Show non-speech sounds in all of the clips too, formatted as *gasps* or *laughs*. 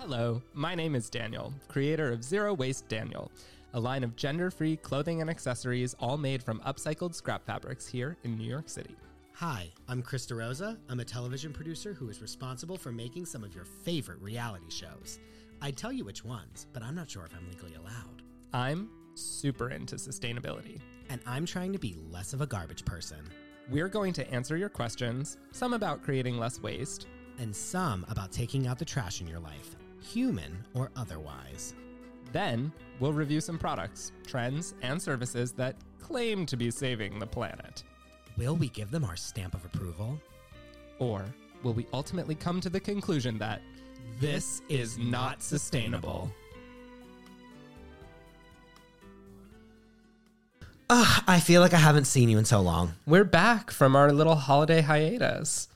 Hello, my name is Daniel, creator of Zero Waste Daniel, a line of gender free clothing and accessories all made from upcycled scrap fabrics here in New York City. Hi, I'm Krista Rosa. I'm a television producer who is responsible for making some of your favorite reality shows. I'd tell you which ones, but I'm not sure if I'm legally allowed. I'm super into sustainability. And I'm trying to be less of a garbage person, We're going to answer your questions, some about creating less waste, and some about taking out the trash in your life, human or otherwise. Then, we'll review some products, trends, and services that claim to be saving the planet. Will we give them our stamp of approval? Or will we ultimately come to the conclusion that this is not sustainable? Ugh, I feel like I haven't seen you in so long. We're back from our little holiday hiatus.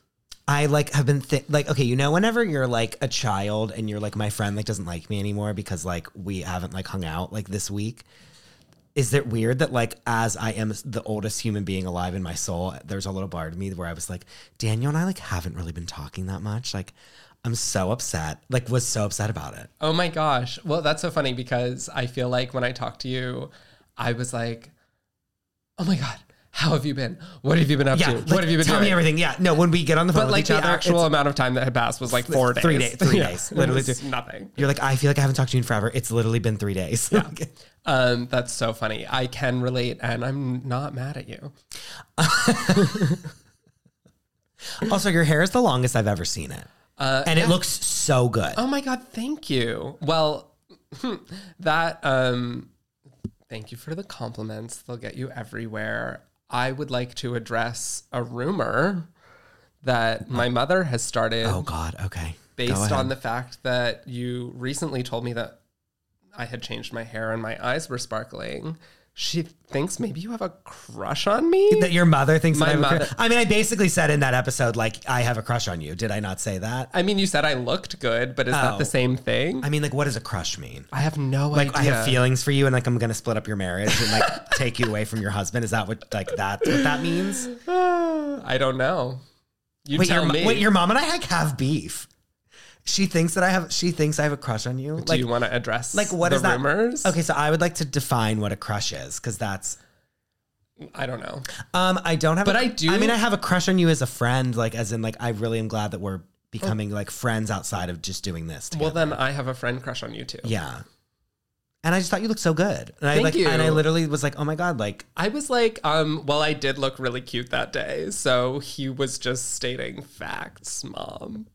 I like have been th- like okay, you know, whenever you're like a child and you're like my friend like doesn't like me anymore because like we haven't like hung out like this week. Is it weird that like as I am the oldest human being alive in my soul, there's a little part of me where I was like, Daniel and I like haven't really been talking that much. Like I'm so upset. Like was so upset about it. Oh my gosh. Well, that's so funny because I feel like when I talked to you, I was like, oh my God, how have you been? What have you been up Yeah, to? like, what have you been doing? tell doing? me everything. Yeah, no, when we get on the phone But with like each the other, actual amount of time that had passed was like four days. three days- *laughs* three Yeah, days. it Literally three- nothing. you're like, I feel like I haven't talked to you in forever. It's literally been three days. *laughs* Um, that's so funny. I can relate, and I'm not mad at you. *laughs* also, your hair is the longest I've ever seen it, Uh, and it looks so good. Oh my god, thank you. Well, that um thank you for the compliments. They'll get you everywhere. I would like to address a rumor that my mother has started Oh God. Okay. Based on the fact that you recently told me that I had changed my hair and my eyes were sparkling. She thinks maybe you have a crush on me. that your mother thinks My that I have a mother- crush. I mean, I basically said in that episode, like, I have a crush on you. Did I not say that? I mean, you said I looked good, but is that Oh. the same thing? I mean, like, what does a crush mean? I have no Like, idea. I have feelings for you, and like, I'm gonna split up your marriage and like *laughs* take you away from your husband. Is that what like that's what that means? *sighs* I don't know. You Wait, tell your, me. wait, your mom and I like have beef. She thinks that I have. She thinks I have a crush on you. Do Like, you want to address like what the is that? rumors? Okay, so I would like to define what a crush is because that's. I don't know. Um, I don't have, But a- I do- I mean, I have a crush on you as a friend, like as in, like I really am glad that we're becoming like friends outside of just doing this. Well, then I have a friend crush on you too. Yeah. And I just thought you looked so good. And I Thank like you. and I literally was like, "Oh my god, like I was like, um, well, I did look really cute that day. So he was just stating facts, mom.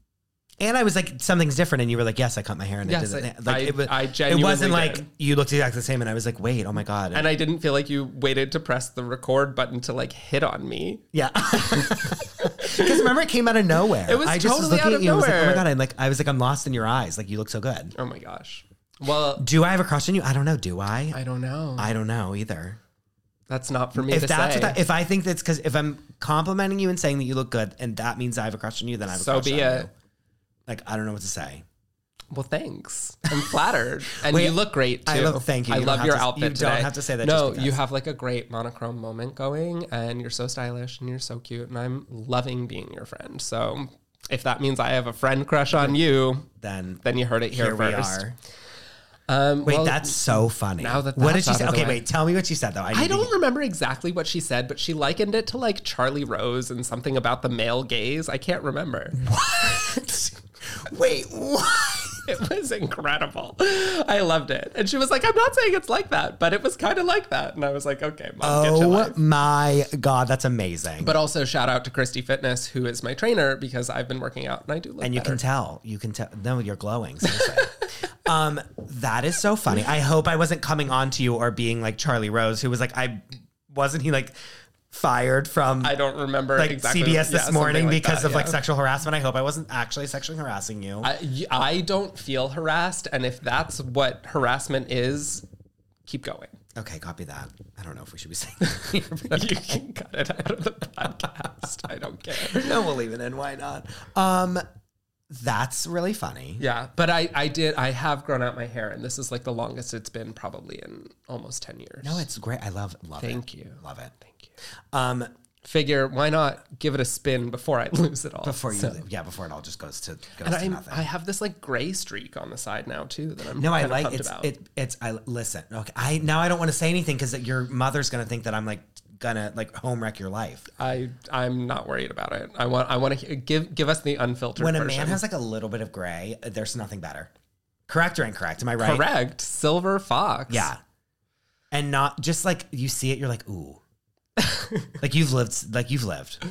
And I was like something's different and you were like, "Yes, I cut my hair and Yes, it didn't like I- it was I It genuinely wasn't like did. you looked exactly the same and I was like, "Wait, oh my god." And I didn't feel like you waited to press the record button to like hit on me. yeah. *laughs* Cuz remember it came out of nowhere. It was I just totally was looking out at of you and was like, "Oh my nowhere. god, I'm like I was like I'm lost in your eyes. Like you look so good." Oh my gosh. Well, Do I have a crush on you? I don't know. Do I? I don't know. I don't know either. That's not for me If to that's say. what that, if I think that's because if I'm complimenting you and saying that you look good and that means I have a crush on you, then I have a So crush be on it. you. Like I don't know what to say. Well, thanks. I'm flattered, *laughs* and Wait, you look great too. I love- thank you. I You love your to- outfit you today. don't have to say that No, you have like a great monochrome moment going, and you're so stylish and you're so cute, and I'm loving being your friend. So, if that means I have a friend crush on you, Then then you heard it here, here first. Um, Wait, well, that's so funny. now that what did she say? Okay, wait. Tell me what she said though. I, I don't hear- remember exactly what she said, but she likened it to like Charlie Rose and something about the male gaze. I can't remember. *laughs* Wait, *laughs* what? It was incredible. I loved it. And she was like, I'm not saying it's like that, but it was kind of like that. And I was like, okay, mom, Oh my god, that's amazing. But also shout out to Christy Fitness, who is my trainer, because I've been working out and I do look and you better. can tell. You can tell. No, you're glowing. *laughs* Um, that is so funny. I hope I wasn't coming on to you or being like Charlie Rose, who was like, I wasn't he like fired from I don't remember like exactly. CBS yeah, this morning like because that, of like sexual harassment. I hope I wasn't actually sexually harassing you. I don't feel harassed. And if that's what harassment is, keep going. okay, copy that. I don't know if we should be saying that *laughs* *laughs* you can cut it out of the podcast. I don't care. no, we'll leave it in. Why not? Um, that's really funny. Yeah, but I, I did I have grown out my hair and this is like the longest it's been probably in almost 10 years. No, it's great. I love love it. Thank you. Love it. Um, Figure why not give it a spin before I *laughs* lose it all? Before you, So- yeah, before it all just goes to goes and to I'm, nothing. I have this like gray streak on the side now too that I'm no, I like it's about. it, it's I listen. Okay, I now I don't want to say anything because your mother's gonna think that I'm like gonna like home wreck your life. I I'm not worried about it. I want I want to give give us the unfiltered. When a version. man has like a little bit of gray, there's nothing better. Correct or incorrect? Am I right? correct silver fox. Yeah. And not just like you see it, you're like, ooh. *laughs* like you've lived like you've lived.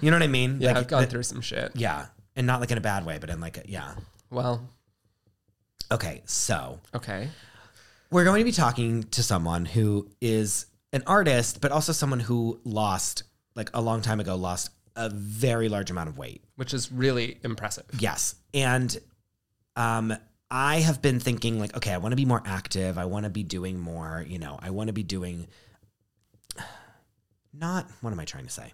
You know what I mean? yeah. like I've gone through some shit. Yeah. And not like in a bad way, but in like a yeah. Well, Okay, so okay. we're going to be talking to someone who is an artist, but also someone who lost, like a long time ago, lost a very large amount of weight. Which is really impressive. Yes. And um I have been thinking like, okay, I want to be more active. I want to be doing more, you know, I want to be doing not what am I trying to say?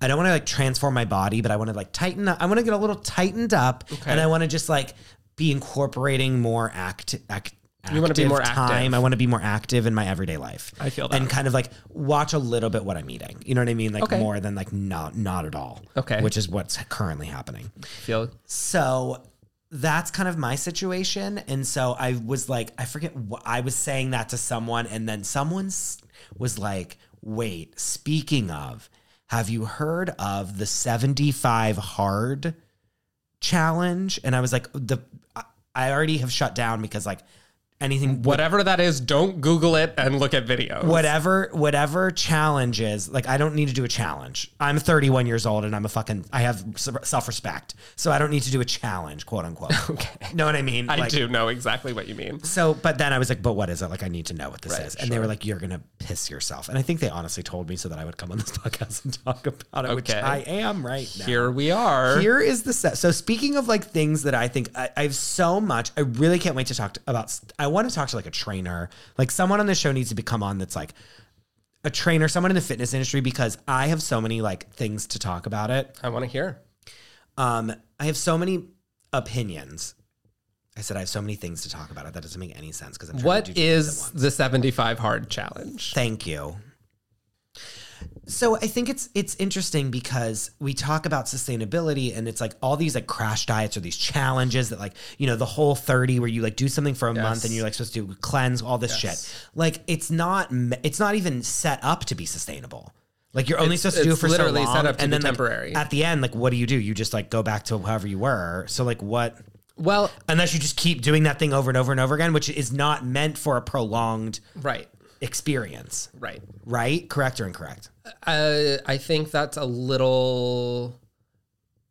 I don't want to like transform my body, but I want to like tighten up. I want to get a little tightened up Okay. and I want to just like be incorporating more act, act You wanna be more time. active. I want to be more active in my everyday life. I feel that. And kind of like watch a little bit what I'm eating. You know what I mean? Like Okay. more than like not not at all. Okay. Which is what's currently happening. Feel So that's kind of my situation. And so I was like, I forget what I was saying that to someone. And then someone was like, wait, speaking of, have you heard of the 75 hard challenge? And I was like, the, I- already have shut down because like anything, whatever that is. Don't Google it and look at videos. whatever whatever challenge is like i don't need to do a challenge i'm 31 years old and i'm a fucking i have self-respect so i don't need to do a challenge quote unquote *laughs* okay know what i mean I Like, do know exactly what you mean. so but then i was like but what is it like i need to know what this Right, is and they were like you're gonna piss yourself and i think they honestly told me so that i would come on this *laughs* podcast and talk about it which Okay. i am right now Here we are. here is the set. So speaking of like things that I think I, I have so much, I really can't wait to talk to, about. I want to talk to like a trainer, like someone on the show needs to become on that's like a trainer, someone in the fitness industry because I have so many like things to talk about it. I want to hear. Um, I have so many opinions. I said I have so many things to talk about it. That doesn't make any sense because I'm trying What to do two things at the 75 hard challenge? Thank you. So I think it's it's interesting because we talk about sustainability and it's like all these like crash diets or these challenges that like you know the whole 30 where you like do something for a month and you're like supposed to cleanse all this Yes. shit. Like it's not it's not even set up to be sustainable. Like you're only It's- supposed to do it for so literally long set up to and be then like, temporary. at the end like what do you do? You just like go back to however you were. So like what Well, unless you just keep doing that thing over and over and over again which is not meant for a prolonged right, experience. right. Right? Correct or incorrect? Uh, I think that's a little.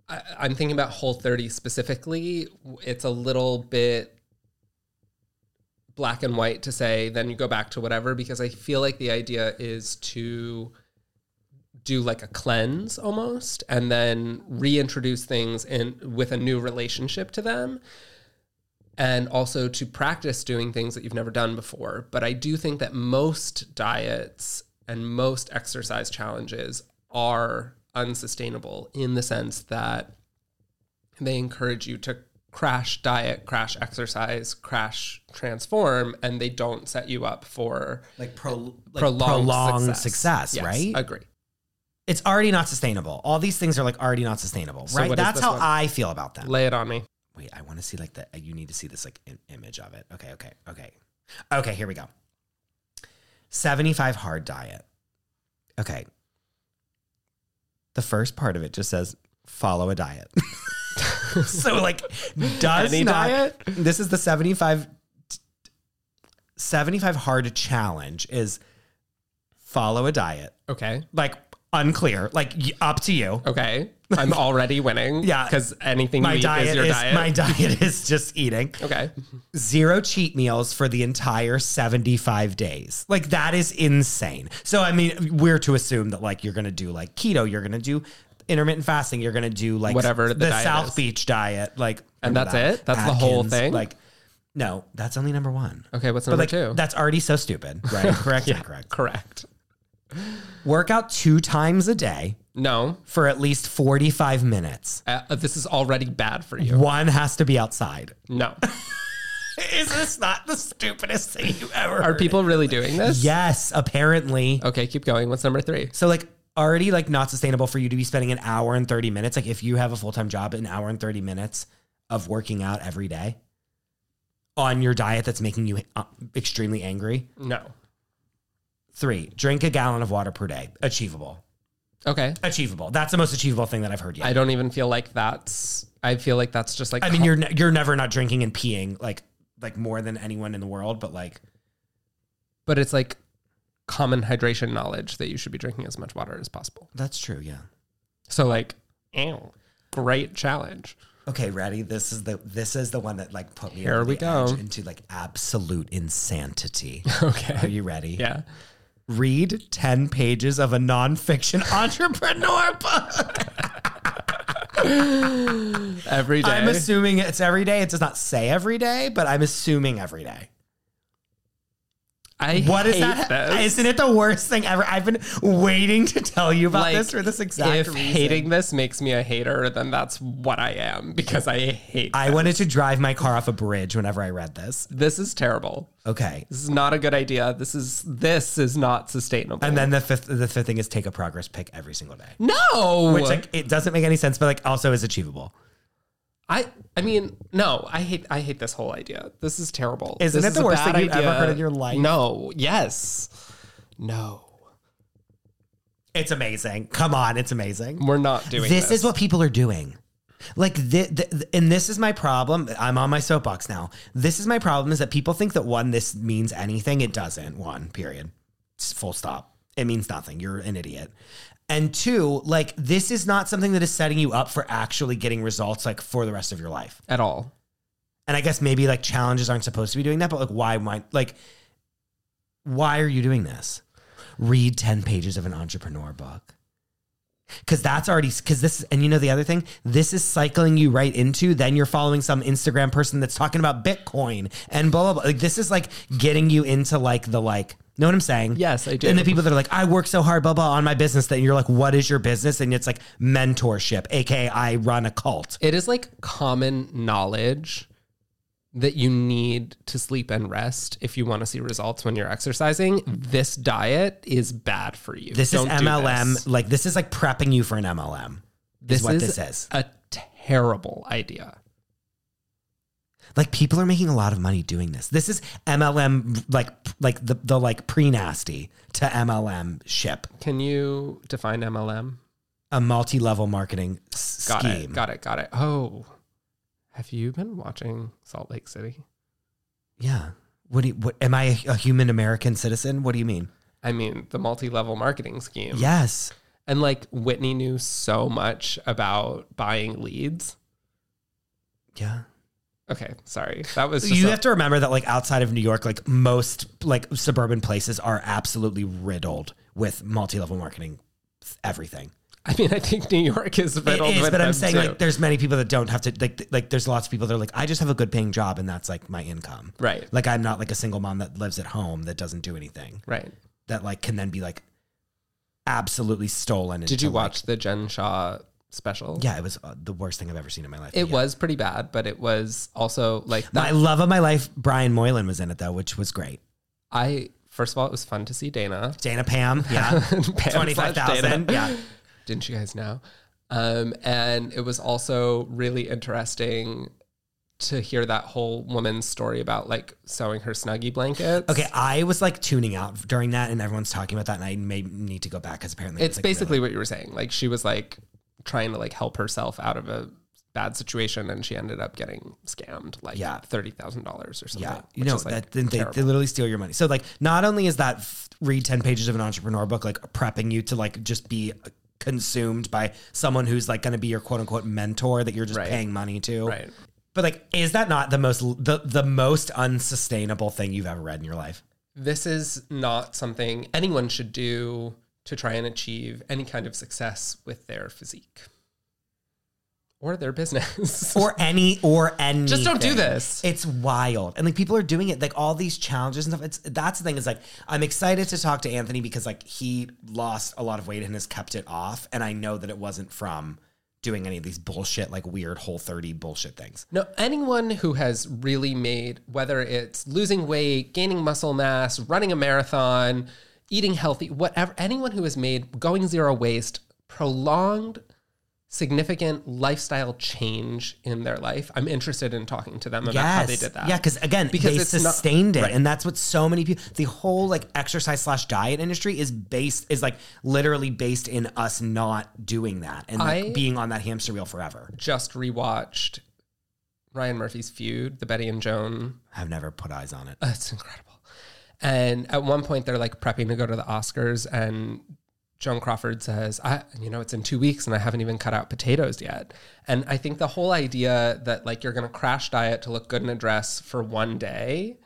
I, I'm thinking about Whole 30 specifically. It's a little bit black and white to say, then you go back to whatever, because I feel like the idea is to do like a cleanse almost and then reintroduce things in with a new relationship to them and also to practice doing things that you've never done before but i do think that most diets and most exercise challenges are unsustainable in the sense that they encourage you to crash diet crash exercise crash transform and they don't set you up for Like, pro, like prolonged, prolonged, success, success, Yes, right? agree it's already not sustainable. All these things are like already not sustainable, So right? That's how one? I feel about them. lay it on me Wait, I want to see like the. You need to see this like im- image of it. Okay, okay, okay, okay. Here we go. Seventy-five hard diet. Okay. The first part of it just says follow a diet. *laughs* so like, does Any not, diet? This is the 75, 75 hard challenge. Is follow a diet. okay Like unclear. Like up to you. okay i'm already winning *laughs* Yeah. because anything My you eat diet is your is diet my *laughs* diet is just eating. okay zero cheat meals for the entire 75 days. Like that is insane. So I mean, we're to assume that like you're gonna do like keto, you're gonna do intermittent fasting, you're gonna do like Whatever the the, South is. Beach diet, like And that's that? it? That's the whole thing? Like, no, that's only number one. okay what's But number like two that's already so stupid, right? *laughs* Correct, or incorrect. correct Work out two times a day no for at least 45 minutes. uh, this is already bad for you One has to be outside. no *laughs* Is this not the stupidest thing you ever are heard? people really doing this Yes, apparently. okay keep going what's number three So like already like not sustainable for you to be spending an hour and 30 minutes. Like if you have a full time job, an hour and 30 minutes of working out every day on your diet that's making you uh, extremely angry. No. Three, drink a gallon of water per day. Achievable. Okay. Achievable. That's the most achievable thing that I've heard yet. I don't even feel like that's. I feel like that's just like. I mean, you're ne- you're never not drinking and peeing like like more than anyone in the world, but like but it's like common hydration knowledge that you should be drinking as much water as possible. that's true. Yeah. So like, ew, great challenge. Okay, ready? This is the this is the one that like put me Here we go. into like absolute insanity. *laughs* Okay. Are you ready? Yeah. Read ten pages of a nonfiction *laughs* entrepreneur book. Every day. I'm assuming it's every day. It does not say every day, but I'm assuming every day. I What is that? This. Isn't it the worst thing ever? I've been waiting to tell you about Like, this for this exact if reason. hating this makes me a hater, then that's what I am because I hate. I wanted to drive my car off a bridge whenever I read this. this is terrible. Okay. This is not a good idea. This is this is not sustainable. And then the fifth the fifth thing is take a progress pick every single day. no, Which like it doesn't make any sense, but like also is achievable. I I mean no, I hate I hate this whole idea. This is terrible. Isn't This it the is worst thing you've ever heard in your life? No. Yes. No. It's amazing. Come on, it's amazing. We're not doing this, this. is what people are doing. Like th- th- and this is my problem. I'm on my soapbox now. This is my problem is that people think that one this means anything. It doesn't. One period. It's full stop. It means nothing. You're an idiot. And two, like this is not something that is setting you up for actually getting results like for the rest of your life. at all. And I guess maybe like challenges aren't supposed to be doing that, but like why might like why are you doing this? Read 10 pages of an entrepreneur book. Cause that's already cause this and you know the other thing, this is cycling you right into then you're following some Instagram person that's talking about Bitcoin and blah blah blah. Like this is like getting you into like the like know what I'm saying? Yes, I do. And the people that are like, I work so hard, blah blah on my business that you're like, what is your business? And it's like mentorship, aka I run a cult. It is like common knowledge that you need to sleep and rest if you want to see results when you're exercising. This diet is bad for you. This Don't is MLM. this. Like this is like prepping you for an MLM. This is what is this is. a terrible idea. Like people are making a lot of money doing this. This is MLM like like the the like pre nasty to MLM ship. Can you define MLM? A multi level marketing Got scheme. it. Got it. Got it. Oh, have you been watching Salt Lake City? Yeah. What do you, what am I a human American citizen? What do you mean? I mean, the multi-level marketing scheme. Yes. And like Whitney knew so much about buying leads. Yeah. Okay, sorry. That was just You a- have to remember that like outside of New York, like most like suburban places are absolutely riddled with multi level marketing everything. I mean, I think New York is riddled It is, with but I'm saying too. like there's many people that don't have to like like there's lots of people that are like I just have a good paying job and that's like my income. right, Like I'm not like a single mom that lives at home that doesn't do anything right. that like can then be like absolutely stolen. Did you like- watch the Jen Shah special? yeah, it was uh, the worst thing I've ever seen in my life. It Yeah. was pretty bad, but it was also like My love of my life, Brian Moylan was in it though, which was great. I first of all, it was fun to see Dana. Dana Pam, *laughs* yeah, twenty five thousand, yeah. Didn't you guys know? Um, and it was also really interesting to hear that whole woman's story about like sewing her snuggie blankets. Okay, I was like tuning out during that, and everyone's talking about that, and I may need to go back because apparently it it's like, basically what you were saying. Like she was like trying to like help herself out of a bad situation, and she ended up getting scammed like Yeah. thirty thousand dollars or something. Yeah, you know like, that then they, they literally steal your money. So like, not only is that f- read ten pages of an entrepreneur book like prepping you to like just be consumed by someone who's like going to be your quote unquote mentor that you're just Right. paying money to, right. But like, is that not the most the the most unsustainable thing you've ever read in your life? This is not something anyone should do to try and achieve any kind of success with their physique. Or their business. *laughs* or any or any Just don't do this. it's wild. And like people are doing it like all these challenges and stuff. It's that's the thing is like i'm excited to talk to anthony because like he lost a lot of weight and has kept it off. And i know that it wasn't from doing any of these bullshit like weird whole 30 bullshit things. No, anyone who has really made, whether it's losing weight, gaining muscle mass, running a marathon, eating healthy, whatever, anyone who has made going zero waste prolonged, significant lifestyle change in their life, I'm interested in talking to them about how they did that. Yeah, because again, Because they it's not- sustained it, right. and that's what so many people. The whole like exercise slash diet industry is based is like literally based in us not doing that and like I- being on that hamster wheel forever. Just rewatched Ryan Murphy's feud, the Betty and Joan I've never put eyes on it. That's incredible. And at one point, they're like prepping to go to the Oscars, and Joan Crawford says, "I, you know, it's in two weeks, and I haven't even cut out potatoes yet." And I think the whole idea that like you're going to crash diet to look good in a dress for one day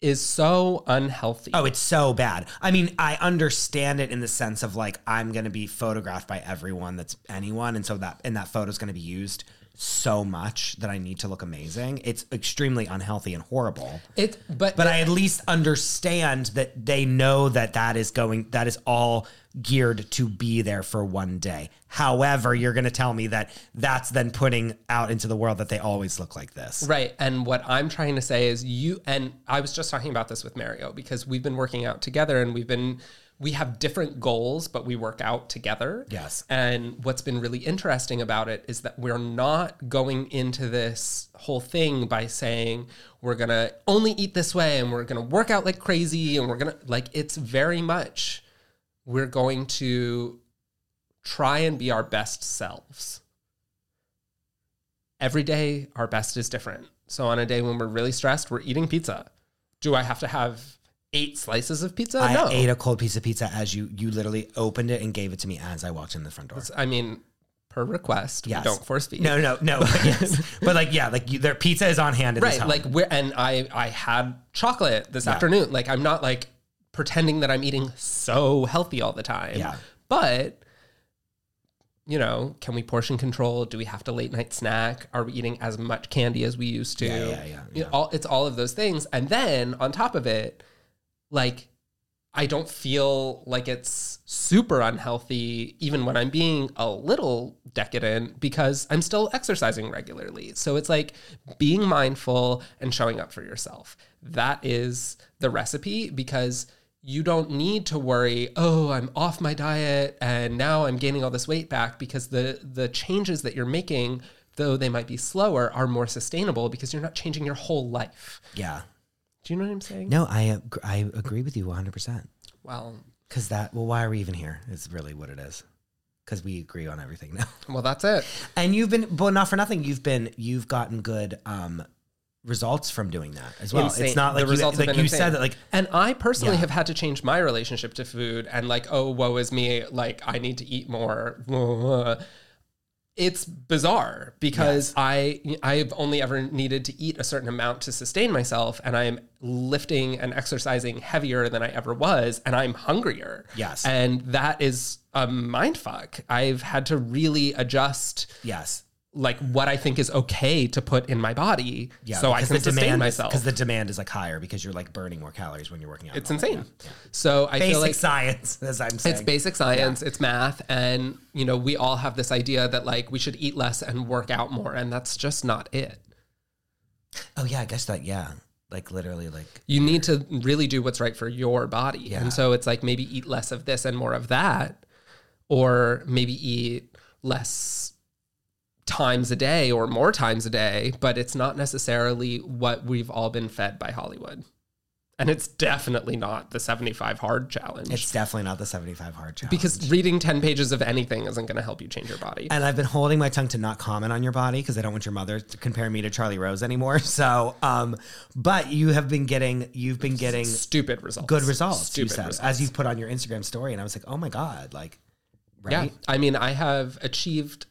is so unhealthy. Oh, it's so bad. I mean, I understand it in the sense of like I'm going to be photographed by everyone that's anyone, and so that and that photo's going to be used so much that I need to look amazing. It's extremely unhealthy and horrible. it, but But I at least understand that they know that that is going that is all geared to be there for one day. However, you're going to tell me that that's then putting out into the world that they always look like this. Right. And what I'm trying to say is you and I was just talking about this with Mario because we've been working out together and we've been we have different goals, but we work out together. Yes. And what's been really interesting about it is that we're not going into this whole thing by saying we're going to only eat this way and we're going to work out like crazy and we're going to like it's very much we're going to try and be our best selves every day our best is different. So on a day when we're really stressed, we're eating pizza. Do I have to have eight slices of pizza? I no. ate a cold piece of pizza as you you literally opened it and gave it to me as I walked in the front door. I mean, per request, Yes. we don't force feed. No, no, no. But *laughs* yes, but like yeah, like you, their pizza is on hand right. Like and I I had chocolate this afternoon. Like I'm not like pretending that I'm eating so healthy all the time. Yeah. But you know, can we portion control? Do we have to late night snack? Are we eating as much candy as we used to? Yeah, yeah, yeah, know, all, it's all of those things. And then on top of it, like I don't feel like it's super unhealthy even when I'm being a little decadent because I'm still exercising regularly. So it's like being mindful and showing up for yourself. That is the recipe because you don't need to worry, oh, I'm off my diet and now I'm gaining all this weight back because the the changes that you're making though they might be slower are more sustainable because you're not changing your whole life. yeah. Do you know what I'm saying? No, I ag- I agree with you 100%. Well, Cuz that well why are we even here? Is really what it is. Cuz we agree on everything now. *laughs* well that's it. And you've been, but not for nothing. You've been, you've gotten good um, results from doing that as well. Insane. It's not The like you, results have like been you insane. said that, like And I personally Yeah. have had to change my relationship to food and like, oh, woe is me. Like, I need to eat more. *laughs* It's bizarre because I I've only ever needed to eat a certain amount to sustain myself, and I'm lifting and exercising heavier than I ever was, and I'm hungrier. Yes. and that is a mind fuck. I've had to really adjust yes, like what I think is okay to put in my body, yeah. so I can sustain myself. because the demand is like higher because you're like burning more calories when you're working out. it's and all that. insane. So I Basic feel like science, *laughs* as I'm saying. it's basic science, it's math, and you know we all have this idea that like we should eat less and work out more, and that's just not it. oh yeah, I guess that yeah, like literally like You need to really do what's right for your body, Yeah. and so it's like maybe eat less of this and more of that, or maybe eat less times a day or more times a day, but it's not necessarily what we've all been fed by Hollywood. And it's definitely not the 75 hard challenge. it's definitely not the 75 hard challenge. because reading 10 pages of anything isn't going to help you change your body. and I've been holding my tongue to not comment on your body because I don't want your mother to compare me to Charlie Rose anymore. *laughs* So, um, but you have been getting, you've been getting Stupid results. good results. Stupid you said, results. as you've put on your Instagram story, and I was like, oh my god, like, right? Yeah. I mean, I have achieved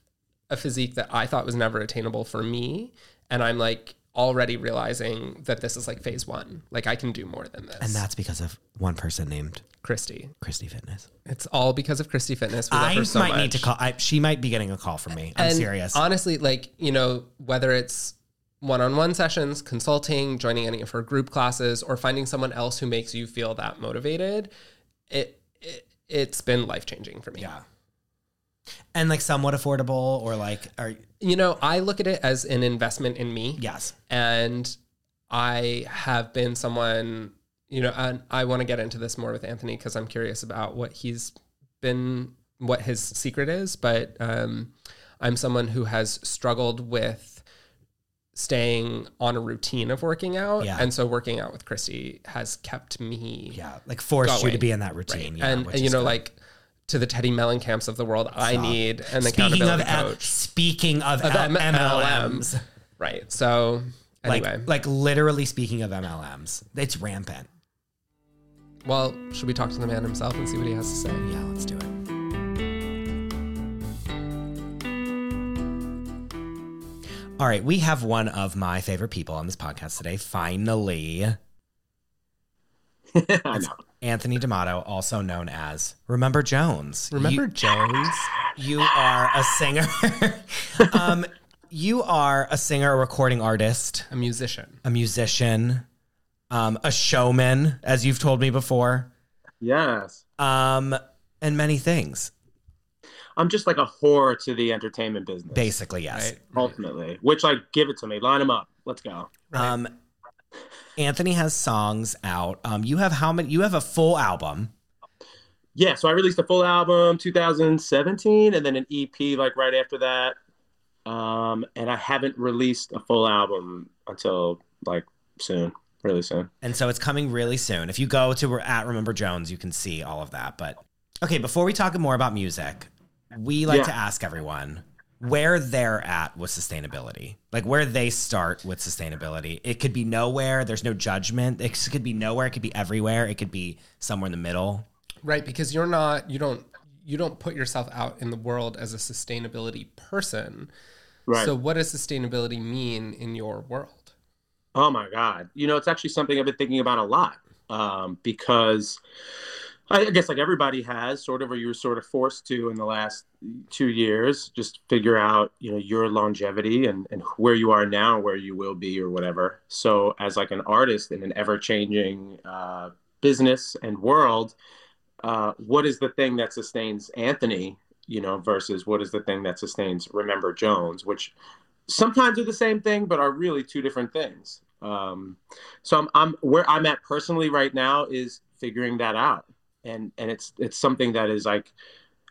a physique that I thought was never attainable for me. And I'm like already realizing that this is like phase one. Like I can do more than this. And that's because of one person named Christy. Christy Fitness. It's all because of Christy Fitness. We love I her so might much. need to call. I, she might be getting a call from me. I'm And serious. Honestly, like, you know, whether it's one on one sessions, consulting, joining any of her group classes, or finding someone else who makes you feel that motivated, it, it it's been life changing for me. yeah. And like somewhat affordable, or like, are You know, I look at it as an investment in me. yes, And I have been someone you know, and I want to get into this more with Anthony because I'm curious about what he's been, what his secret is. But um, I'm someone who has struggled with staying on a routine of working out, Yeah. and so working out with Christy has kept me Yeah, like forced you to be in that routine. Yeah, and, and you know, good. like to the Teddi Mellencamps of the world, I need an speaking of accountability M- coach. speaking of, Of M- M- MLMs, Right. So like anyway, like literally speaking of MLMs, it's rampant. well, should we talk to the man himself and see what he has to say? Yeah, let's do it. All right, we have one of my favorite people on this podcast today. Finally, *laughs* I know. Anthony D'Amato, also known as Remember Jones. Remember You- Jones? You are a singer. *laughs* um, you are a singer, a recording artist, A musician. a musician, um, a showman, as you've told me before, Yes. um, and many things. I'm just like a whore to the entertainment business. Basically, yes. Right. Ultimately. Which like give it to me. Line them up. Let's go. Right. Um, Anthony has songs out. Um, you have how many? You have a full album. Yeah, so I released a full album 2017 and then an EP like right after that. Um, and I haven't released a full album until like soon, really soon. And so it's coming really soon. If you go to at Remember Jones, you can see all of that. But okay, before we talk more about music, we like Yeah. to ask everyone where they're at with sustainability, like where they start with sustainability. It could be nowhere. There's no judgment. It could be nowhere. It could be everywhere. It could be somewhere in the middle. Right, because you're not you don't you don't put yourself out in the world as a sustainability person. Right. So what does sustainability mean in your world? Oh my God. You know, it's actually something I've been thinking about a lot um, because I guess like everybody has sort of, or you were sort of forced to in the last two years, just figure out, you know, your longevity and, and where you are now, where you will be or whatever. So as like an artist in an ever changing uh, business and world, uh, what is the thing that sustains Anthony, you know, versus what is the thing that sustains Remember Jones, which sometimes are the same thing, but are really two different things. Um, so I'm, I'm where I'm at personally right now is figuring that out, and and it's it's something that is like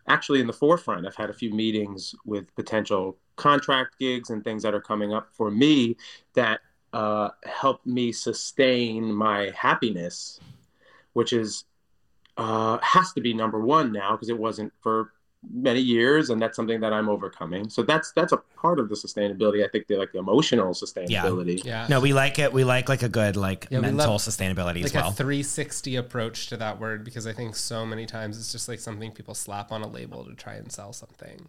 actually in the forefront. I've had a few meetings with potential contract gigs and things that are coming up for me that uh, help me sustain my happiness, which is uh, has to be number one now because it wasn't for many years and that's something that i'm overcoming so that's that's a part of the sustainability i think the like the emotional sustainability Yeah. No, we like it. We like like a good like Yeah, we mental love, sustainability like as well. a 360 approach to that word because I think so many times it's just like something people slap on a label to try and sell something.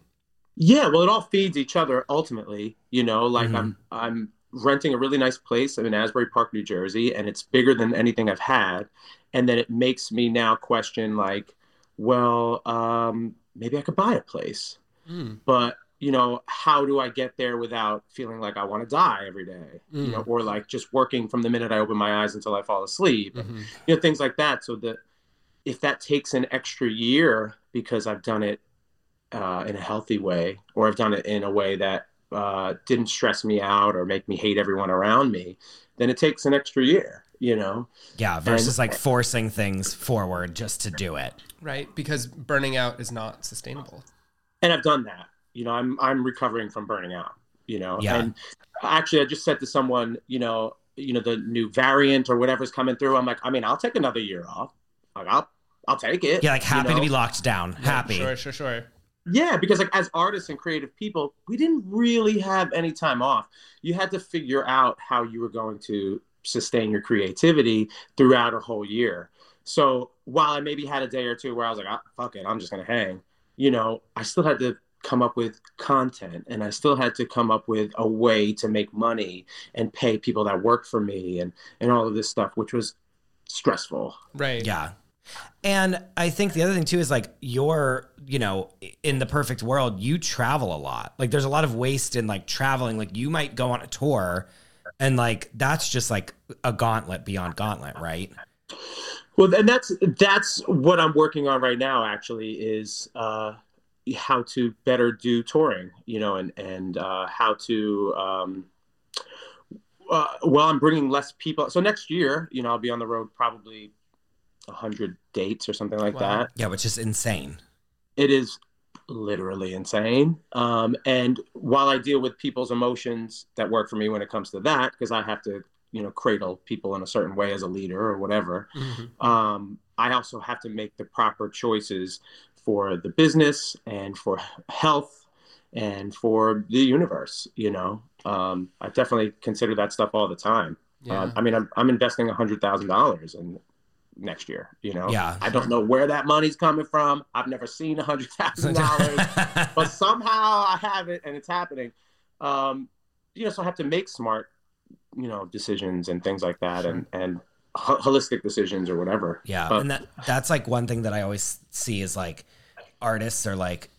yeah well it all feeds each other ultimately you know like Mhm. i'm i'm renting a really nice place i'm in asbury park new jersey and it's bigger than anything i've had and then it makes me now question like well um maybe i could buy a place Mm. but you know how do i get there without feeling like i want to die every day you Mm. know or like just working from the minute i open my eyes until i fall asleep Mhm. you know things like that so that if that takes an extra year because i've done it uh, in a healthy way or i've done it in a way that uh, didn't stress me out or make me hate everyone around me then it takes an extra year you know yeah, versus and- like forcing things forward just to do it. Right, because burning out is not sustainable. and I've done that. You know, I'm I'm recovering from burning out. You know, Yeah. and actually, I just said to someone, you know, you know, the new variant or whatever's coming through. I'm like, I mean, I'll take another year off. Like, I'll I'll take it. Yeah, like you happy to be locked down. Happy. Sure, sure, sure. Yeah, because like as artists and creative people, we didn't really have any time off. You had to figure out how you were going to sustain your creativity throughout a whole year. So while I maybe had a day or two where I was like, ah, fuck it, I'm just gonna hang, you know, I still had to come up with content and I still had to come up with a way to make money and pay people that work for me and and all of this stuff, which was stressful. Right. Yeah. And I think the other thing too is like you're, you know, in the perfect world, you travel a lot. Like there's a lot of waste in like traveling. Like you might go on a tour and like that's just like a gauntlet beyond gauntlet, right? Well, and that's that's what I'm working on right now. Actually, is uh, how to better do touring. You know, and and uh, how to um, Uh, well, I'm bringing less people. So next year, you know, I'll be on the road probably hundred dates or something like Wow. that. Yeah, which is insane. It is literally insane. Um, and while I deal with people's emotions that work for me when it comes to that, because I have to, you know, cradle people in a certain way as a leader or whatever, Mhm. um, I also have to make the proper choices for the business and for health and for the universe. You know, um, I definitely consider that stuff all the time. Yeah. Um, I mean, I'm, I'm investing a hundred thousand dollars in next year. You know, Yeah. I don't know where that money's coming from. I've never seen a hundred thousand *laughs* dollars, but somehow I have it and it's happening. Um, you know, so I have to make smart, you know, decisions and things like that, and and ho- holistic decisions or whatever. Yeah, But- and that that's like one thing that I always see is like artists are like,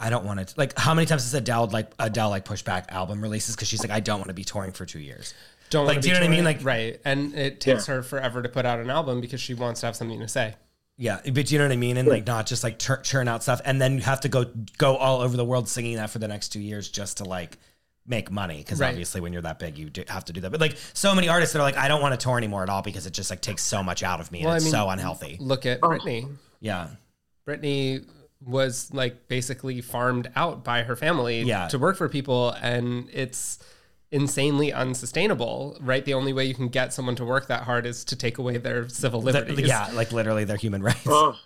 I don't want to like. How many times has Adele like Adele like push back album releases because she's like, I don't want to be touring for two years. Don't Like, do you know what I mean? Like- right, and it takes her forever to put out an album because she wants to have something to say. Yeah, but you know what I mean, and like not just like tur- churn out stuff, and then you have to go go all over the world singing that for the next two years just to like make money because Right. obviously when you're that big you do have to do that. But like so many artists that are like, I don't want to tour anymore at all because it just like takes so much out of me and Well, I it's mean- so unhealthy. Look at Oh. Britney. Yeah, Britney was like basically farmed out by her family Yeah. to work for people, and it's insanely unsustainable. Right, the only way you can get someone to work that hard is to take away their civil Th- liberties. yeah, like literally their human rights. *laughs* Oh,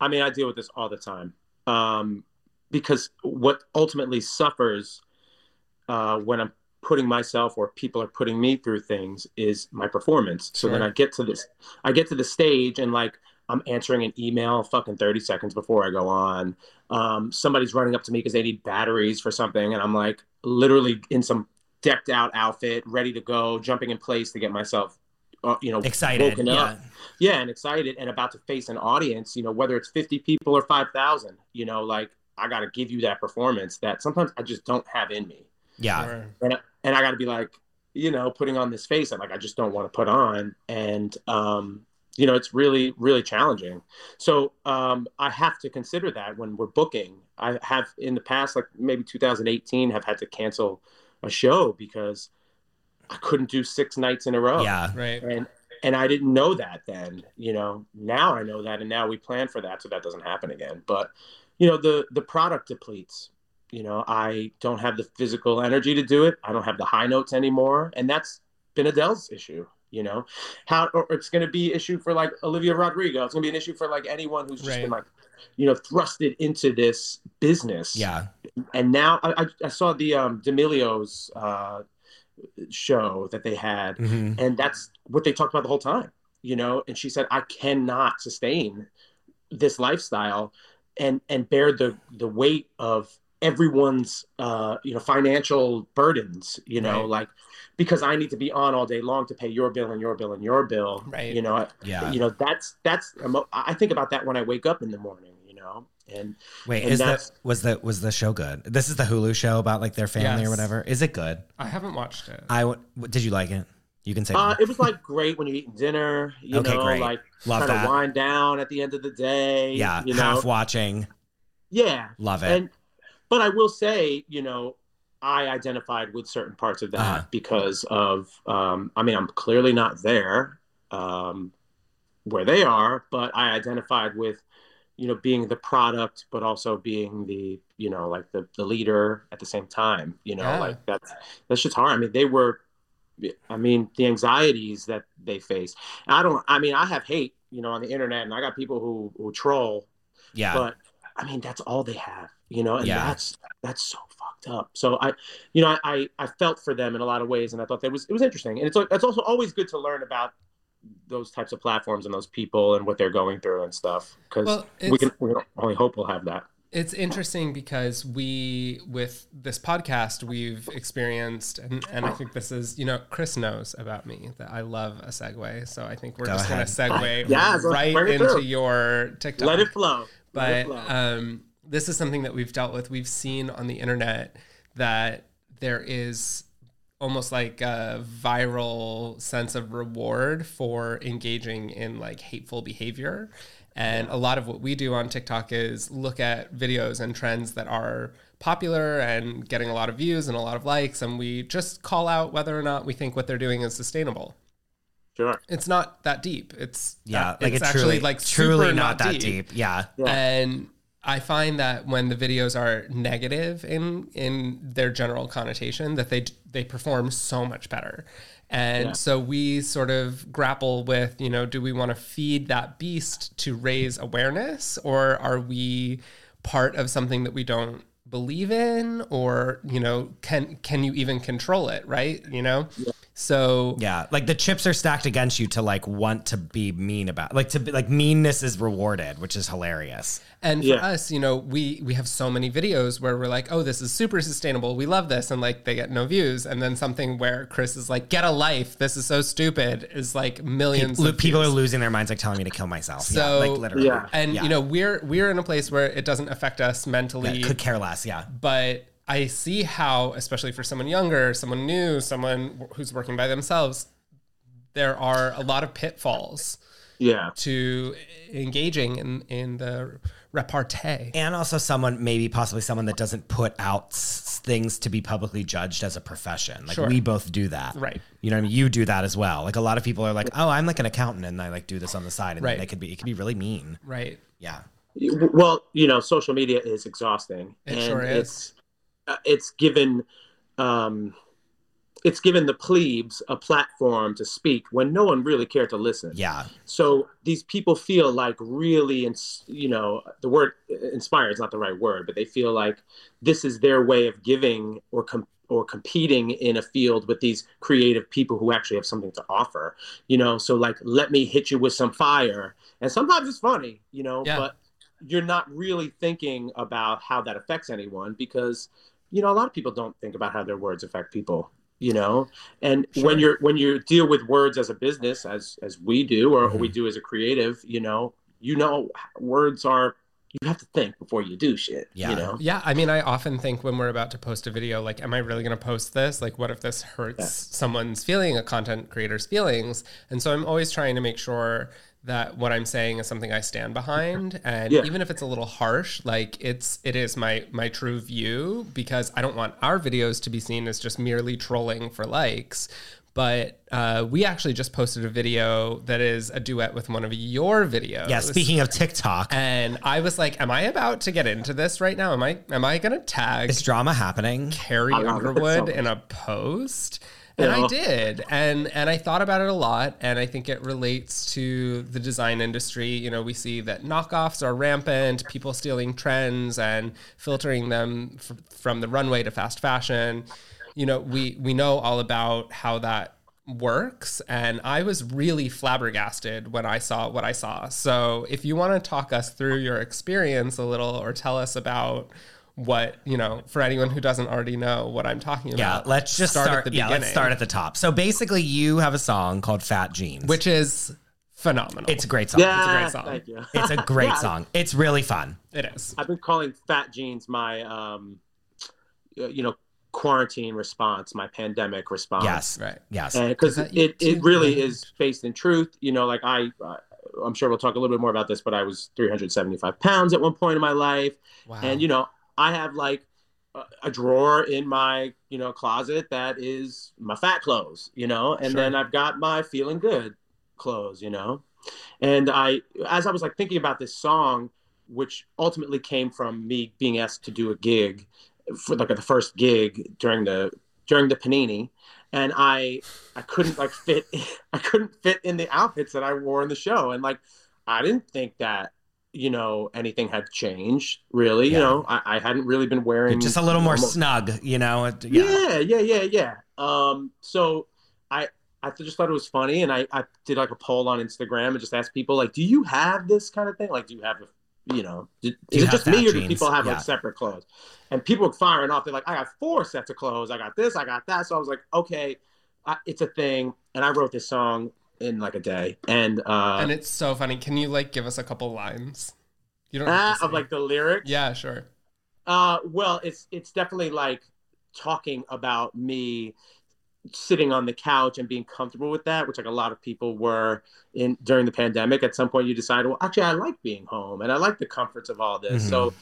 I mean, I deal with this all the time um, because what ultimately suffers uh, when I'm putting myself or people are putting me through things is my performance. So then I get to this, I get to the stage and like I'm answering an email fucking 30 seconds before I go on. Um, somebody's running up to me because they need batteries for something, and I'm like literally in some decked out outfit, ready to go, jumping in place to get myself, uh, you know, Excited, woken yeah. up. yeah. And excited and about to face an audience you know whether it's 50 people or 5000 you know like i got to give you that performance that sometimes i just don't have in me. Yeah, Sure. and, I- and i got to be like you know putting on this face that like i just don't want to put on. And um you know it's really really challenging. So um i have to consider that when we're booking. I have in the past like maybe 2018 have had to cancel a show because i couldn't do six nights in a row yeah, Right. and and I didn't know that then. You know, now I know that, and now we plan for that so that doesn't happen again. But you know, the the product depletes. You know, I don't have the physical energy to do it. I don't have the high notes anymore, and that's been Adele's issue. You know, how or it's going to be issue for like Olivia Rodrigo. It's going to be an issue for like anyone who's just Right. been like, you know, thrusted into this business yeah, and now I, I, saw the um, D'Amelio's uh, show that they had, hmm and that's what they talked about the whole time, you know. And she said, "I cannot sustain this lifestyle and and bear the the weight of everyone's uh, you know financial burdens, you know, Right. like because I need to be on all day long to pay your bill and your bill and your bill, Right. You know, yeah. you know that's that's I think about that when I wake up in the morning, you know, and Wait, and is the that's- was the was the show good? This is the Hulu show about like their family Yes. or whatever. Is it good? I haven't watched it. I w- did you like it? You can say Uh, it was like great when you're eating dinner, you Okay, know, great. like love trying that. to wind down at the end of the day. yeah, you know, half watching, yeah. love it. And but I will say, you know, I identified with certain parts of that Uh-huh. because of, um, I mean, I'm clearly not there um, where they are, but I identified with, you know, being the product, but also being the, you know, like the the leader at the same time. You know, Yeah. like that's that's just hard. I mean, they were. I mean, the anxieties that they face. I don't. I mean, I have hate, you know, on the internet, and I got people who who troll, yeah, but I mean that's all they have, you know, and Yeah. that's that's so fucked up. So I, you know, I, I I felt for them in a lot of ways, and I thought that was it was interesting, and it's it's also always good to learn about those types of platforms and those people and what they're going through and stuff because Well, we can we only hope we'll have that. It's interesting because we, with this podcast, we've experienced, and, and I think this is, you know, Chris knows about me that I love a segue. So I think we're Go just going to segue *laughs* Yeah, right into through. your TikTok. Let it flow. Let it flow. um, this is something that we've dealt with. We've seen on the internet that there is almost like a viral sense of reward for engaging in like hateful behavior. And a lot of what we do on TikTok is look at videos and trends that are popular and getting a lot of views and a lot of likes, and we just call out whether or not we think what they're doing is sustainable. Sure. It's not that deep. It's Yeah, that- like it's it's actually truly, like truly super not, that deep. Yeah. and I find that when the videos are negative in in their general connotation, that they they perform so much better. And Yeah. so we sort of grapple with, you know, do we want to feed that beast to raise awareness, or are we part of something that we don't believe in, or you know, can can you even control it, right? You know, so Yeah, like the chips are stacked against you to like want to be mean about, like to be like meanness is rewarded, which is hilarious. And for Yeah. us, you know, we we have so many videos where we're like, "Oh, this is super sustainable. We love this." And like they get no views. And then something where Chris is like, "Get a life. This is so stupid." is like millions Lo- of People are losing their minds, like telling me to kill myself. yeah, So- like literally. Yeah. And Yeah. you know, we're we're in a place where it doesn't affect us mentally, could care less. Yeah. but I see how especially for someone younger, someone new, someone who's working by themselves, there are a lot of pitfalls Yeah. to engaging in in the repartee. And also someone, maybe possibly someone that doesn't put out s- things to be publicly judged as a profession. Like Sure. we both do that. Right. You know what I mean? You do that as well. Like a lot of people are like, oh, I'm like an accountant and I like do this on the side. And Right. then they could be, it could be really mean. Right. Yeah. Well, you know, social media is exhausting, It and sure is. it's it's given um, it's given the plebes a platform to speak when no one really cared to listen. Yeah. So these people feel like really, ins- you know, the word inspired is not the right word, but they feel like this is their way of giving or com- or competing in a field with these creative people who actually have something to offer. You know, so like, let me hit you with some fire, and sometimes it's funny, you know, Yeah. but you're not really thinking about how that affects anyone because, you know, a lot of people don't think about how their words affect people you know and Sure. when you're when you deal with words as a business as as we do or, or we do as a creative you know you know words are you have to think before you do shit Yeah. you know Yeah, I mean, I often think when we're about to post a video, like, am I really going to post this? Like, what if this hurts Yeah. someone's feeling, a content creator's feelings? And so I'm always trying to make sure that what I'm saying is something I stand behind, and Yeah. even if it's a little harsh, like it's it is my my true view because I don't want our videos to be seen as just merely trolling for likes. But uh, we actually just posted a video that is a duet with one of your videos. Yeah. Speaking of TikTok, And I was like, "Am I about to get into this right now? Am I am I gonna tag is drama happening? Carrie I so Underwood in a post?" And I did, and and I thought about it a lot, and I think it relates to the design industry. You know, we see that knockoffs are rampant, people stealing trends and filtering them f- from the runway to fast fashion. You know, we we know all about how that works and i was really flabbergasted when i saw what i saw so if you want to talk us through your experience a little or tell us about what you know for anyone who doesn't already know what i'm talking about. Yeah. about Let's just start. yeah. Let's start at the top. So basically, you have a song called Fat Jeans, which is phenomenal it's a great song. yeah great song. thank you It's a *laughs* great Yeah, song. It's really fun. it is i've been calling fat jeans my um uh, you know quarantine response my pandemic response Yes. right Yes. because Is that you it, it really Yeah. is based in truth you know like i uh, i'm sure we'll talk a little bit more about this but i was 375 pounds at one point in my life wow and you know i have like a, a drawer in my you know closet that is my fat clothes you know and Sure. then i've got my feeling good clothes you know and i as i was like thinking about this song which ultimately came from me being asked to do a gig for like the first gig during the during the panini and i i couldn't like fit *laughs* i couldn't fit in the outfits that i wore in the show and like i didn't think that you know anything had changed really Yeah. you know I, I hadn't really been wearing just a little more normal- snug, you know. Yeah. yeah yeah yeah yeah um so i i just thought it was funny and i i did like a poll on instagram and just asked people like do you have this kind of thing like do you have a you know do, Do you is it just me or do jeans? people have Yeah. like separate clothes and people were firing off they're like i got four sets of clothes i got this i got that so i was like okay I, it's a thing and i wrote this song in like a day. And uh and it's so funny. Can you like give us a couple lines? You don't have to of like the lyrics? Yeah sure. Uh, well, it's it's definitely like talking about me sitting on the couch and being comfortable with that, which like a lot of people were in during the pandemic. At some point, you decide, well, actually, I like being home and I like the comforts of all this. So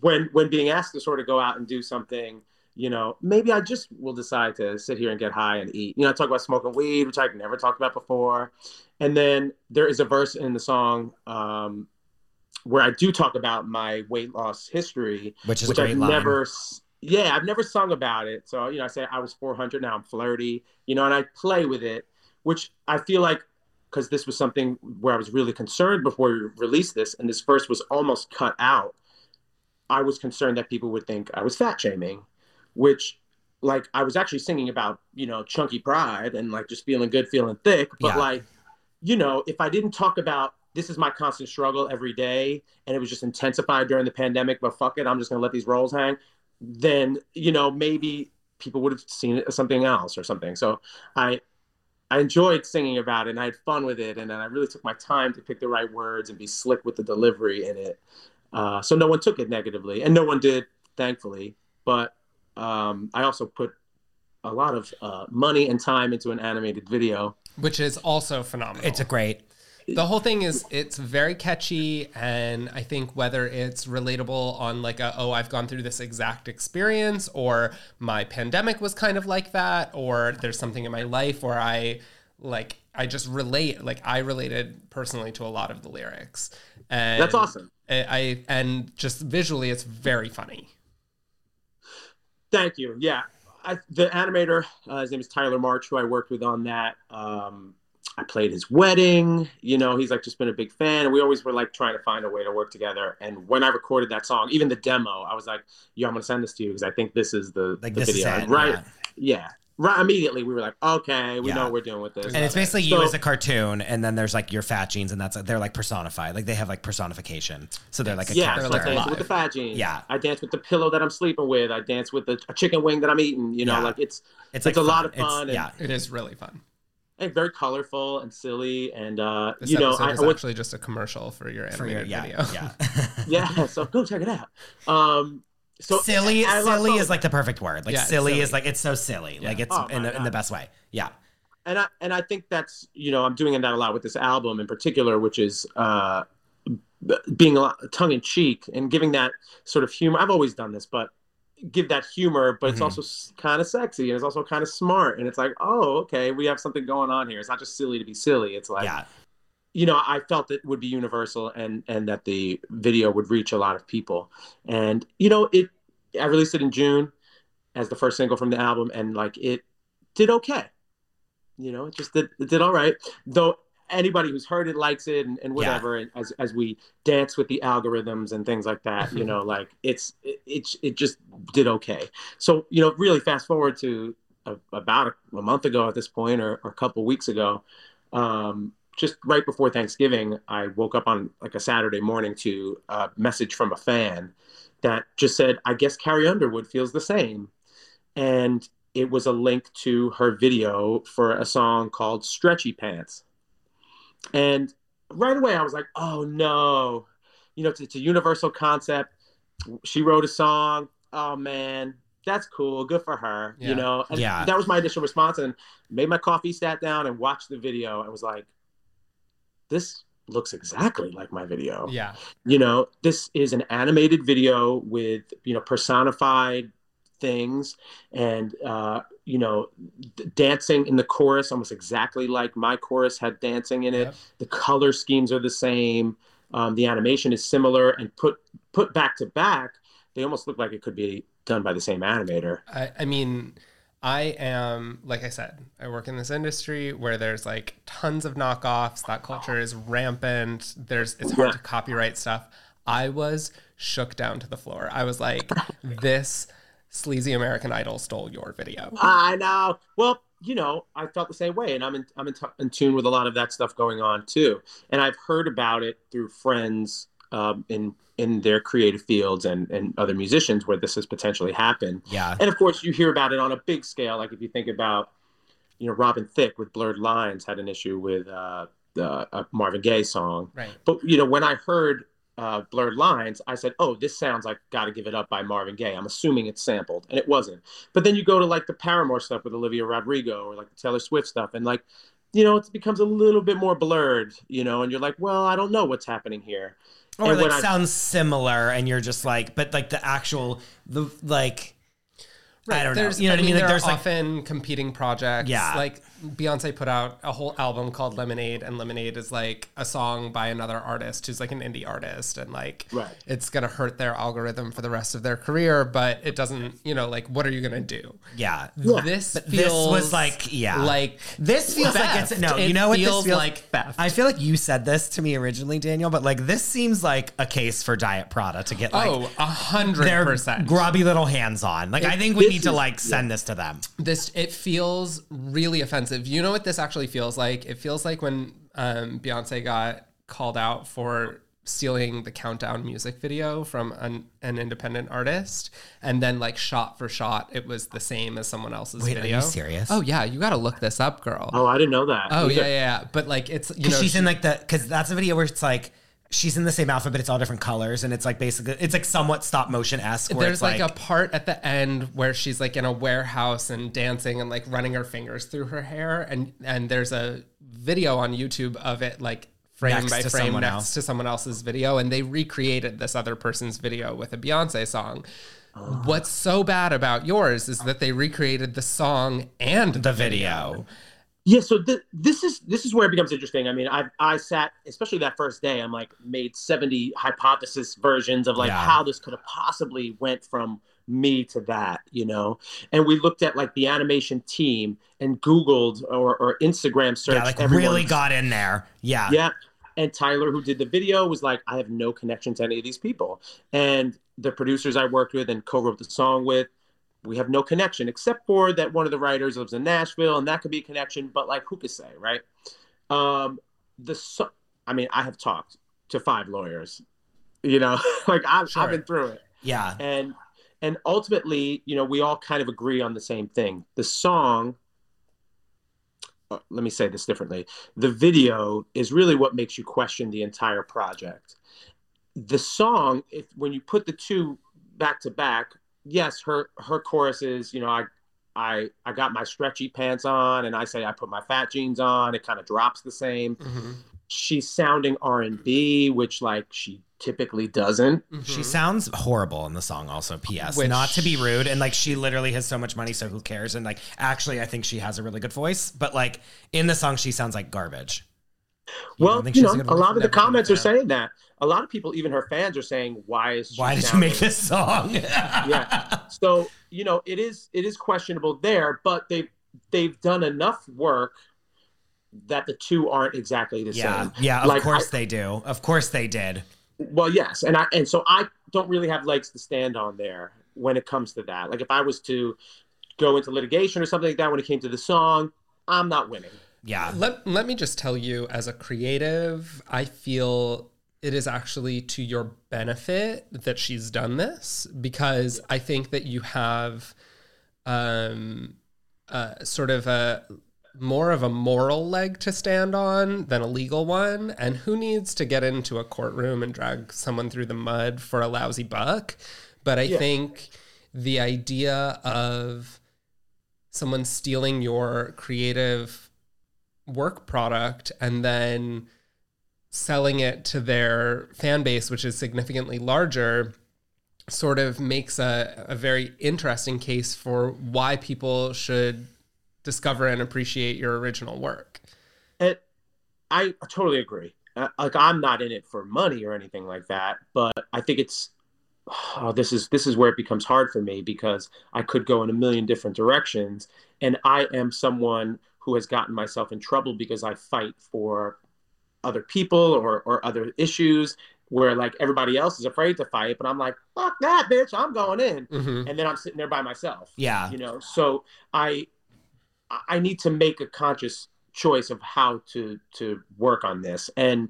when when being asked to sort of go out and do something, you know, maybe I just will decide to sit here and get high and eat. You know, I talk about smoking weed, which I've never talked about before, and then there is a verse in the song. Um, where I do talk about my weight loss history, Which is which I've line. never, yeah, I've never sung about it. So you know, I say I was 400, now I'm flirty, you know, and I play with it, which I feel like because this was something where I was really concerned before we released this, and this verse was almost cut out. I was concerned that people would think I was fat shaming, which like I was actually singing about, you know, chunky pride and like just feeling good, feeling thick. But Yeah. like, you know, if I didn't talk about this is my constant struggle every day and it was just intensified during the pandemic, but fuck it, I'm just gonna let these rolls hang, then, you know, maybe people would have seen it as something else or something. So I I enjoyed singing about it and I had fun with it and then I really took my time to pick the right words and be slick with the delivery in it. Uh, so no one took it negatively and no one did, thankfully. But um, I also put a lot of uh, money and time into an animated video. which is also phenomenal. It's a great. the whole thing is it's very catchy and i think whether it's relatable on like a oh i've gone through this exact experience or my pandemic was kind of like that or there's something in my life where i like i just relate like i related personally to a lot of the lyrics and That's awesome. I, I and just visually it's very funny Thank you. Yeah, I, the animator, uh, his name is Tyler March, who I worked with on that. Um, I played his wedding. You know, he's like just been a big fan, and we always were like trying to find a way to work together. And when I recorded that song, even the demo, I was like, "Yo, I'm gonna send this to you because I think this is the, Like the video." is it. right? yeah. Yeah. Right. Immediately, we were like, "Okay, we Yeah. know what we're doing with this." And it's basically you So- as a cartoon, and then there's like your fat jeans, and that's like they're like personified. Like they have like personification, so they're like a yeah, character. so I dance alive. with the fat jeans. Yeah. I dance with the pillow that I'm sleeping with. I dance with the a chicken wing that I'm eating. You know, Yeah. like it's It's it's like a lot of fun and- yeah, it is really fun and very colorful and silly. And uh, this you know, episode I, I would actually just a commercial for your for your, animated yeah, video yeah. *laughs* yeah so go check it out um so silly, I love silly is like the perfect word. Like Yeah, silly, silly. is like it's so silly. Like it's Oh, in the, in the best way. Yeah, and i and i think that's you know i'm doing that a lot with this album in particular which is uh being a lot tongue-in-cheek and giving that sort of humor i've always done this but give that humor but it's Mhm. also kind of sexy and it's also kind of smart and it's like oh okay we have something going on here it's not just silly to be silly it's like yeah, you know i felt it would be universal and and that the video would reach a lot of people and you know it i released it in june as the first single from the album and like it did okay. You know it just did it did all right. Though anybody who's heard it likes it and, and whatever and as, as we dance with the algorithms and things like that you *laughs* know like it's it, it, it just did okay. So you know really fast forward to a, about a, a month ago at this point or, or a couple weeks ago um, just right before Thanksgiving, I woke up on like a Saturday morning to a message from a fan that just said, I guess Carrie Underwood feels the same. And it was a link to her video for a song called Stretchy Pants. And right away, I was like, oh no, you know, it's, it's a universal concept. She wrote a song. Oh man, that's cool. Good for her. Yeah. You know, and Yeah. that was my initial response. And made my coffee, sat down, and watched the video. and was like, this looks exactly like my video. Yeah. You know this is an animated video with you know personified things and uh you know d- dancing in the chorus almost exactly like my chorus had dancing in it. Yep. the color schemes are the same. Um, the animation is similar and put put back to back they almost look like it could be done by the same animator. I, I mean, I am, like I said, I work in this industry where there's like tons of knockoffs. That culture is rampant. There's, it's hard to copyright stuff. I was shook down to the floor. I was like, this sleazy American Idol stole your video. I know. Well, you know, I felt the same way, and I'm in I'm in, t- in tune with a lot of that stuff going on too. And I've heard about it through friends um, in in their creative fields and and other musicians where this has potentially happened. yeah, And of course, you hear about it on a big scale. Like if you think about, you know, Robin Thicke with Blurred Lines had an issue with uh, the a Marvin Gaye song. Right. But you know, when I heard uh, Blurred Lines, I said, "Oh, this sounds like Got to Give It Up by Marvin Gaye." I'm assuming it's sampled, and it wasn't. But then you go to like the Paramore stuff with Olivia Rodrigo, or like the Taylor Swift stuff, and like, you know, it becomes a little bit more blurred, you know, and you're like, "Well, I don't know what's happening here." Or And like I- sounds similar and you're just like but like the actual the like I don't know. There's, You know what I mean? Like, there's, are like- often competing projects. Yeah. Like Beyonce put out a whole album called Lemonade, and Lemonade is like a song by another artist who's like an indie artist, and like Right. it's gonna hurt their algorithm for the rest of their career. But it doesn't, you know, like what are you gonna do? yeah This But feels this was like yeah like this feels like it's theft. no It you know what feels this feels like theft. I feel like you said this to me originally Daniel but like this seems like a case for Diet Prada to get like oh, a hundred their percent. grubby little hands on like I think we this need to like send this to them this it feels really offensive. You know what this actually feels like? It feels like when um, Beyonce got called out for stealing the countdown music video from an, an independent artist, and then like shot for shot, it was the same as someone else's Wait, are video. you serious? Oh yeah, you got to look this up, girl. Oh, I didn't know that. Oh yeah, yeah, yeah. But like it's you know because she's she- in like the because that's a video where it's like she's in the same outfit but it's all different colors and it's like basically it's like somewhat stop motion esque There's like, like, a part at the end where she's like in a warehouse and dancing and like running her fingers through her hair and and there's a video on YouTube of it like frame Next by to frame next else. to someone else's video and they recreated this other person's video with a Beyonce song. Ah. What's so bad about yours is that they recreated the song and the video. Yeah, so th- this is this is where it becomes interesting. I mean, I I sat, especially that first day, I'm like made 70 hypothesis versions of like Yeah. how this could have possibly went from me to that, you know. And we looked at like the animation team and Googled or, or Instagram searched. Yeah, like everyone's- really got in there. Yeah. Yeah. And Tyler, who did the video, was like, I have no connection to any of these people. And the producers I worked with and co wrote the song with, we have no connection, except for that one of the writers lives in Nashville, and that could be a connection, but like, who could say, right? Um, the so- I mean, I have talked to five lawyers, you know, *laughs* like I've, Sure. I've been through it Yeah. and and ultimately you know we all kind of agree on the same thing the song uh, let me say this differently the video is really what makes you question the entire project the song if when you put the two back to back yes her her chorus is you know i i i got my stretchy pants on and i say i put my fat jeans on it kind of drops the same Mhm. she's sounding r&b which like she typically doesn't She Mhm. sounds horrible in the song also, PS. Which- Not to be rude. And like she literally has so much money, so who cares? And like actually I think she has a really good voice. But like in the song she sounds like garbage. You Well, don't think you she know, a a lot of the Never been a comments are saying that. A lot of people, even her fans, are saying, "Why is Why did you make this song? *laughs* Yeah. So you know, it is it is questionable there, but they they've done enough work that the two aren't exactly the Yeah. same. Yeah, of Like, course I- they do. Of course they did. Well, yes, and I and so I don't really have legs to stand on there when it comes to that. Like if I was to go into litigation or something like that when it came to the song, I'm not winning. Yeah. Let, let me just tell you, as a creative, I feel it is actually to your benefit that she's done this because I think that you have um, uh, sort of a more of a moral leg to stand on than a legal one. And who needs to get into a courtroom and drag someone through the mud for a lousy buck? But I Yeah. think the idea of someone stealing your creative work product and then selling it to their fan base, which is significantly larger, sort of makes a, a very interesting case for why people should discover and appreciate your original work. It, I totally agree. Uh, like I'm not in it for money or anything like that, but I think it's oh, this is this is where it becomes hard for me because I could go in a million different directions, and I am someone who has gotten myself in trouble because I fight for other people or or other issues where like everybody else is afraid to fight, but I'm like fuck that bitch, I'm going in, Mhm. and then I'm sitting there by myself Yeah. you know? So i i need to make a conscious choice of how to to work on this. And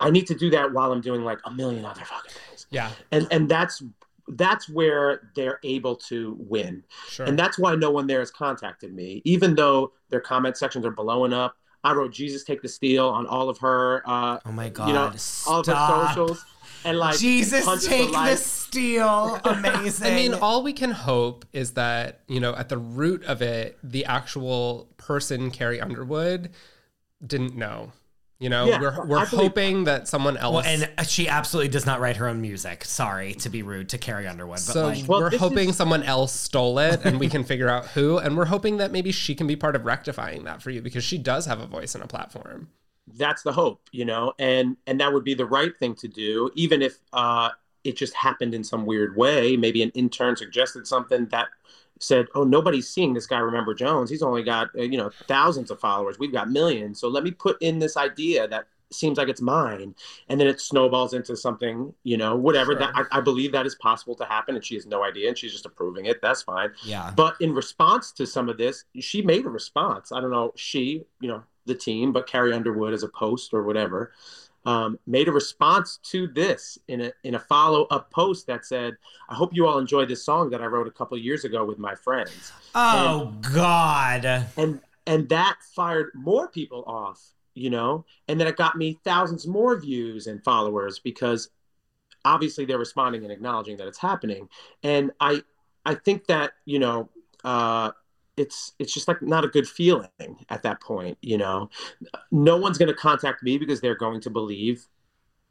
i need to do that while i'm doing like a million other fucking things. Yeah, and and that's that's where they're able to win. Sure. and that's why no one there has contacted me even though their comment sections are blowing up i wrote jesus take the steal on all of her uh Oh my god. you know all of her socials and like Jesus, take the steal. *laughs* Amazing. I mean, all we can hope is that, you know, at the root of it, the actual person, Carrie Underwood, didn't know. You know, Yeah, we're, we're I believe- hoping that someone else. well, and she absolutely does not write her own music. Sorry to be rude to Carrie Underwood, but so like, Well, we're hoping is- someone else stole it and we *laughs* can figure out who. And we're hoping that maybe she can be part of rectifying that for you because she does have a voice and a platform. that's the hope you know and and that would be the right thing to do even if uh it just happened in some weird way maybe an intern suggested something that said oh nobody's seeing this guy remember jones he's only got uh, you know thousands of followers we've got millions so let me put in this idea that seems like it's mine and then it snowballs into something you know whatever Sure. that I, I believe that is possible to happen and she has no idea and she's just approving it that's fine yeah. but in response to some of this, she made a response. I don't know, she, you know, the team, but Carrie Underwood as a post or whatever, um, made a response to this in a in a follow up post that said, "I hope you all enjoyed this song that I wrote a couple years ago with my friends," Oh God. and and that fired more people off, you know, and then it got me thousands more views and followers because obviously they're responding and acknowledging that it's happening, and I I think that you know. Uh, it's it's just like not a good feeling at that point you know no one's going to contact me because they're going to believe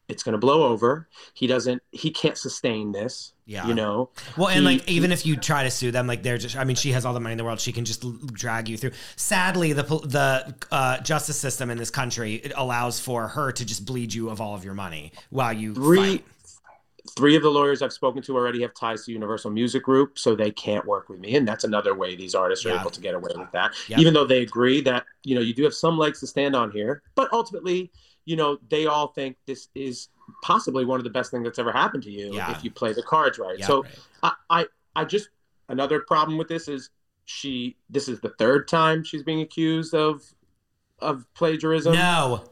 it's going to blow over he doesn't he can't sustain this Yeah. you know Well, and He- like even if you try to sue them, like they're just. I mean, she has all the money in the world. She can just drag you through. Sadly, the the uh, justice system in this country it allows for her to just bleed you of all of your money while you three fight. Three of the lawyers I've spoken to already have ties to Universal Music Group, so they can't work with me, and that's another way these artists are Yeah. able to get away with that. Yep. Even though they agree that you know you do have some legs to stand on here, but ultimately, you know, they all think this is possibly one of the best things that's ever happened to you Yeah. if you play the cards right. Yeah. so Right. I, I I just another problem with this is she this is the third time she's being accused of of plagiarism. No.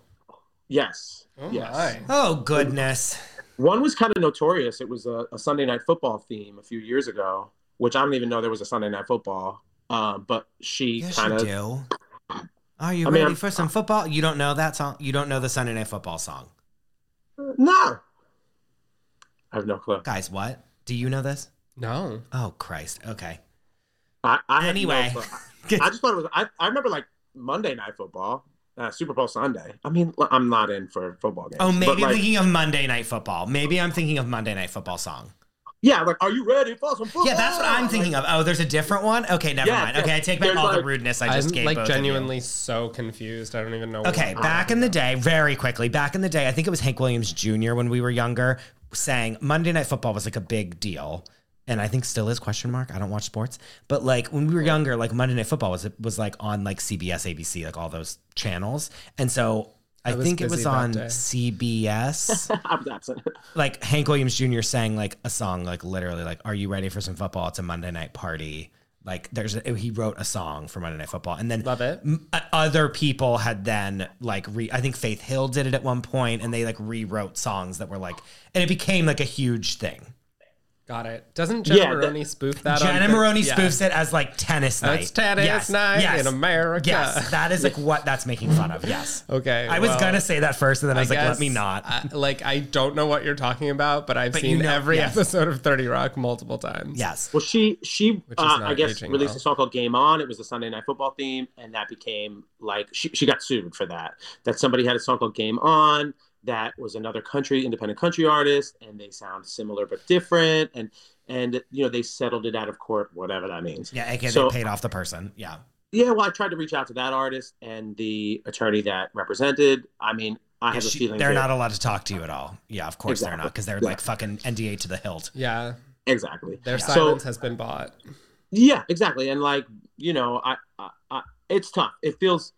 Yes. Oh yes. my. Oh goodness. One was kind of notorious. It was a, a Sunday night football theme a few years ago, which I don't even know there was a Sunday night football. Um, but she Yes, kind you of do. Are you I ready I'm- for some football? You don't know that song. You don't know the Sunday Night Football song, no. I have no clue. guys. What? Do you know this? No. Oh Christ. Okay. I, I Anyway. no. *laughs* I just thought it was. I, I remember like Monday night football, uh, Super Bowl Sunday. I mean, I'm not in for football games. Oh, maybe like, thinking of Monday Night Football. Maybe I'm thinking of Monday Night Football song. yeah, like, are you ready for some football? Yeah, that's what I'm thinking of. Oh, there's a different one. Okay, never Yeah, mind. yeah. Okay, I take back There's all the rudeness I I'm just gave. like both of you. genuinely so confused. I don't even know. Okay, what- back in the day, very quickly, back in the day, I think it was Hank Williams Jr. when we were younger, saying Monday Night Football was like a big deal. And I think still is question mark. I don't watch sports, but like when we were younger, like Monday Night Football was was like on like CBS, ABC, like all those channels. And so I, I think it was on day. CBS. I was absent. like Hank Williams Jr. sang like a song, like literally, like "Are you ready for some football?" It's a Monday night party. Like there's, a, he wrote a song for Monday Night Football, and then Love it. m- uh, other people had then like re. I think Faith Hill did it at one point, and they like rewrote songs that were like, and it became like a huge thing. Got it. Doesn't Jenna Yeah, that- Maroney spoof that? on Jenna Fit- Maroney Yeah. spoofs it as like tennis night. It's tennis Yes, night yes, in America. Yes, that is like what that's making fun of. Yes. Okay. I was well, gonna say that first, and then I was like, let me not. I, like I don't know what you're talking about, but I've But seen you know- every yes. episode of Thirty Rock multiple times. yes. Well, she she uh, I guess released well. a song called "Game On." It was the Sunday Night Football theme, and that became like she she got sued for that. That somebody had a song called "Game On." That was another country independent country artist, and they sound similar but different, and and you know they settled it out of court, whatever that means. Yeah, aka So- they paid off the person. Yeah. Yeah, well, I tried to reach out to that artist and the attorney that represented. I mean, I Yeah, have a feeling they're that- not allowed to talk to you at all. Yeah, of course they're not because they're Yeah. like fucking NDA to the hilt. Yeah. exactly. Their Yeah. silence So- has been bought. Yeah, exactly. And like, you know, I, I, I it's tough. It feels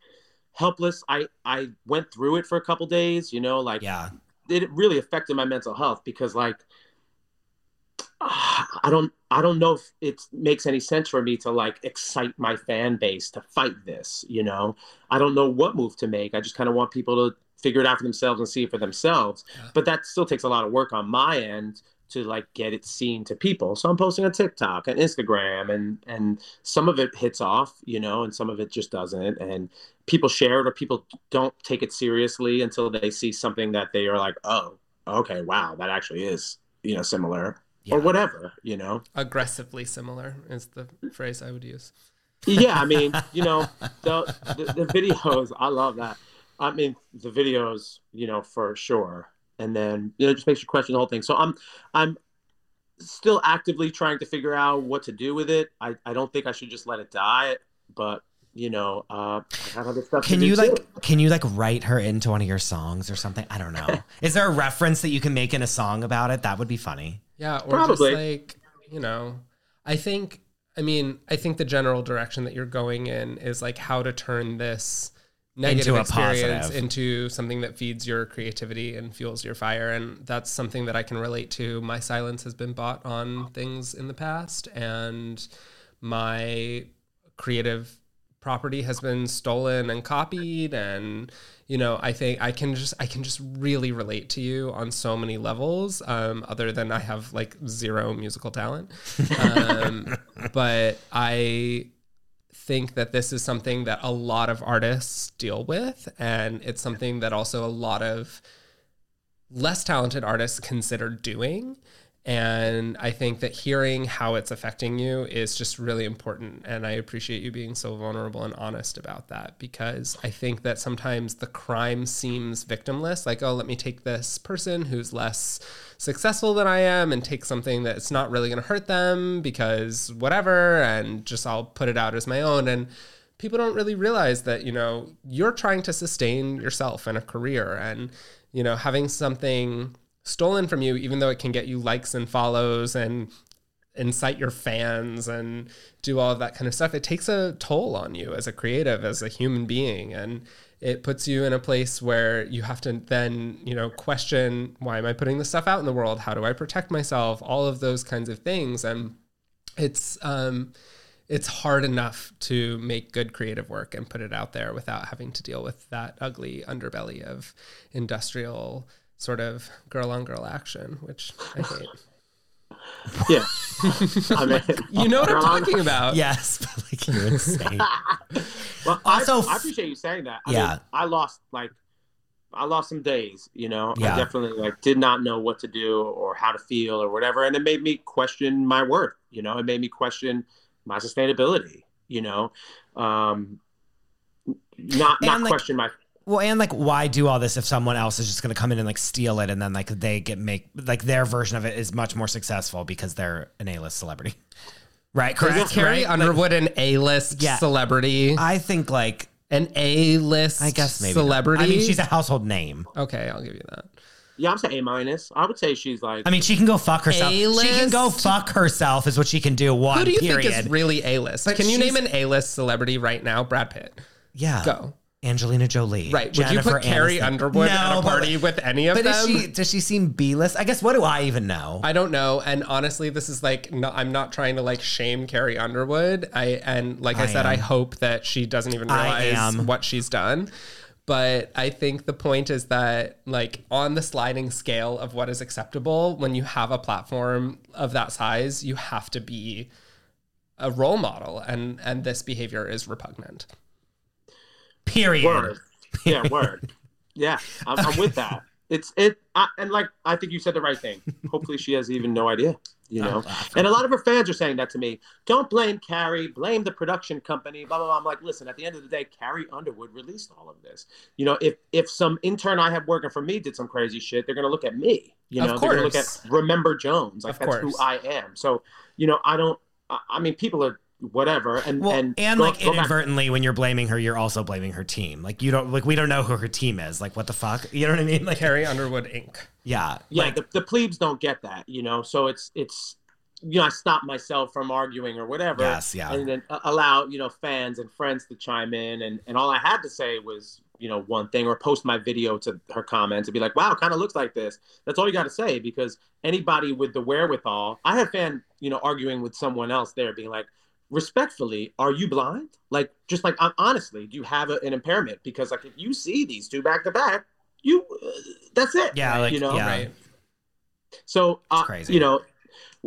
helpless. I I went through it for a couple days, you know, like Yeah, it really affected my mental health because like ah, I don't I don't know if it makes any sense for me to like excite my fan base to fight this, you know. I don't know what move to make. I just kind of want people to figure it out for themselves and see it for themselves. Yeah. But that still takes a lot of work on my end to like get it seen to people. So I'm posting on TikTok and Instagram and and some of it hits off, you know, and some of it just doesn't and people share it or people don't take it seriously until they see something that they are like, "Oh, okay, wow, that actually is you know similar Yeah. or whatever, you know. Aggressively similar is the phrase I would use. yeah, I mean, *laughs* you know, the, the the videos, I love that. I mean, the videos, you know, for sure. And then you know, it just makes you question the whole thing. So I'm I'm still actively trying to figure out what to do with it. I, I don't think I should just let it die, but you know, uh, I got other stuff. to Can do you too. like can you like write her into one of your songs or something? I don't know. *laughs* Is there a reference that you can make in a song about it? That would be funny. Yeah, or Probably. just like, you know, I think I mean, I think the general direction that you're going in is like how to turn this negative Into experience positive. into something that feeds your creativity and fuels your fire and that's something that I can relate to. My silence has been bought on things in the past and my creative property has been stolen and copied and you know i think i can just i can just really relate to you on so many levels um, other than i have like zero musical talent *laughs* um, but i think that this is something that a lot of artists deal with and it's something that also a lot of less talented artists consider doing and I think that hearing how it's affecting you is just really important. And I appreciate you being so vulnerable and honest about that because I think that sometimes the crime seems victimless. Like, oh, let me take this person who's less successful than I am and take something that's not really going to hurt them because whatever, and just I'll put it out as my own. And people don't really realize that, you know, you're trying to sustain yourself and a career. And, you know, having something stolen from you, even though it can get you likes and follows and incite your fans and do all of that kind of stuff, it takes a toll on you as a creative, as a human being. And it puts you in a place where you have to then, you know, question why am I putting this stuff out in the world? How do I protect myself? All of those kinds of things. And it's, um, it's hard enough to make good creative work and put it out there without having to deal with that ugly underbelly of industrial sort of girl on girl action, which I hate. *laughs* Yeah. I mean, *laughs* You know what I'm talking about. Yes, *laughs* but like you're insane. well, Also, I, I appreciate you saying that. I Yeah. mean, I lost like I lost some days. You know, Yeah. I definitely like did not know what to do or how to feel or whatever, and it made me question my worth. You know, it made me question my sustainability. You know, um, not not like, question my Well, and like, why do all this if someone else is just going to come in and like steal it, and then like they get make like their version of it is much more successful because they're an A-list celebrity, *laughs* right? Is Carrie right? Like, Underwood an A-list Yeah. celebrity? I think like An A-list I guess maybe not. celebrity? I mean, she's a household name. Okay, I'll give you that. yeah. I'm saying A minus. I would say she's like I mean, she can go fuck herself. She can go fuck herself is what she can do. One Who do you period. think is really A-list? Can you name an A-list celebrity right now? Brad Pitt. yeah, Go. Angelina Jolie. Right. Would Jennifer you put Carrie Aniston. Underwood at No, a but- party with any of But them? is she? Does she seem B-list? I guess. What do I even know? I don't know. And honestly, this is like, no, I'm not trying to like shame Carrie Underwood. I and like I, I said, I hope that she doesn't even realize what she's done. But I think the point is that like on the sliding scale of what is acceptable, when you have a platform of that size, you have to be a role model, and and this behavior is repugnant. Period. word. Yeah, *laughs* word. Yeah, I'm, I'm with that. It's it, I, and like I think you said the right thing. Hopefully, she has even no idea. You know, and a lot of her fans are saying that to me. Don't blame Carrie, blame the production company. Blah blah blah. I'm like, listen. At the end of the day, Carrie Underwood released all of this. You know, if if some intern I have working for me did some crazy shit, they're gonna look at me. You know, they're gonna look at. Remember Jones. Like Of that's course. who I am. So you know, I don't. I, I mean, people are whatever, and Well, and and, go- like go back- inadvertently, when you're blaming her, you're also blaming her team. Like you don't like we don't know who her team is. Like what the fuck? *laughs* You know what I mean? Like Carrie Underwood Inc. yeah, yeah like, the, the plebes don't get that you know so it's it's you know i stop myself from arguing or whatever Yes, yeah. and then allow you know fans and friends to chime in and and all i had to say was you know one thing or post my video to her comments and be like wow kind of looks like this that's all you got to say because anybody with the wherewithal i had fan you know arguing with someone else there being like respectfully are you blind like just like hon- honestly do you have a, an impairment because like if you see these two back to back you uh, that's it yeah, like you know yeah. Right. so uh, crazy. you know,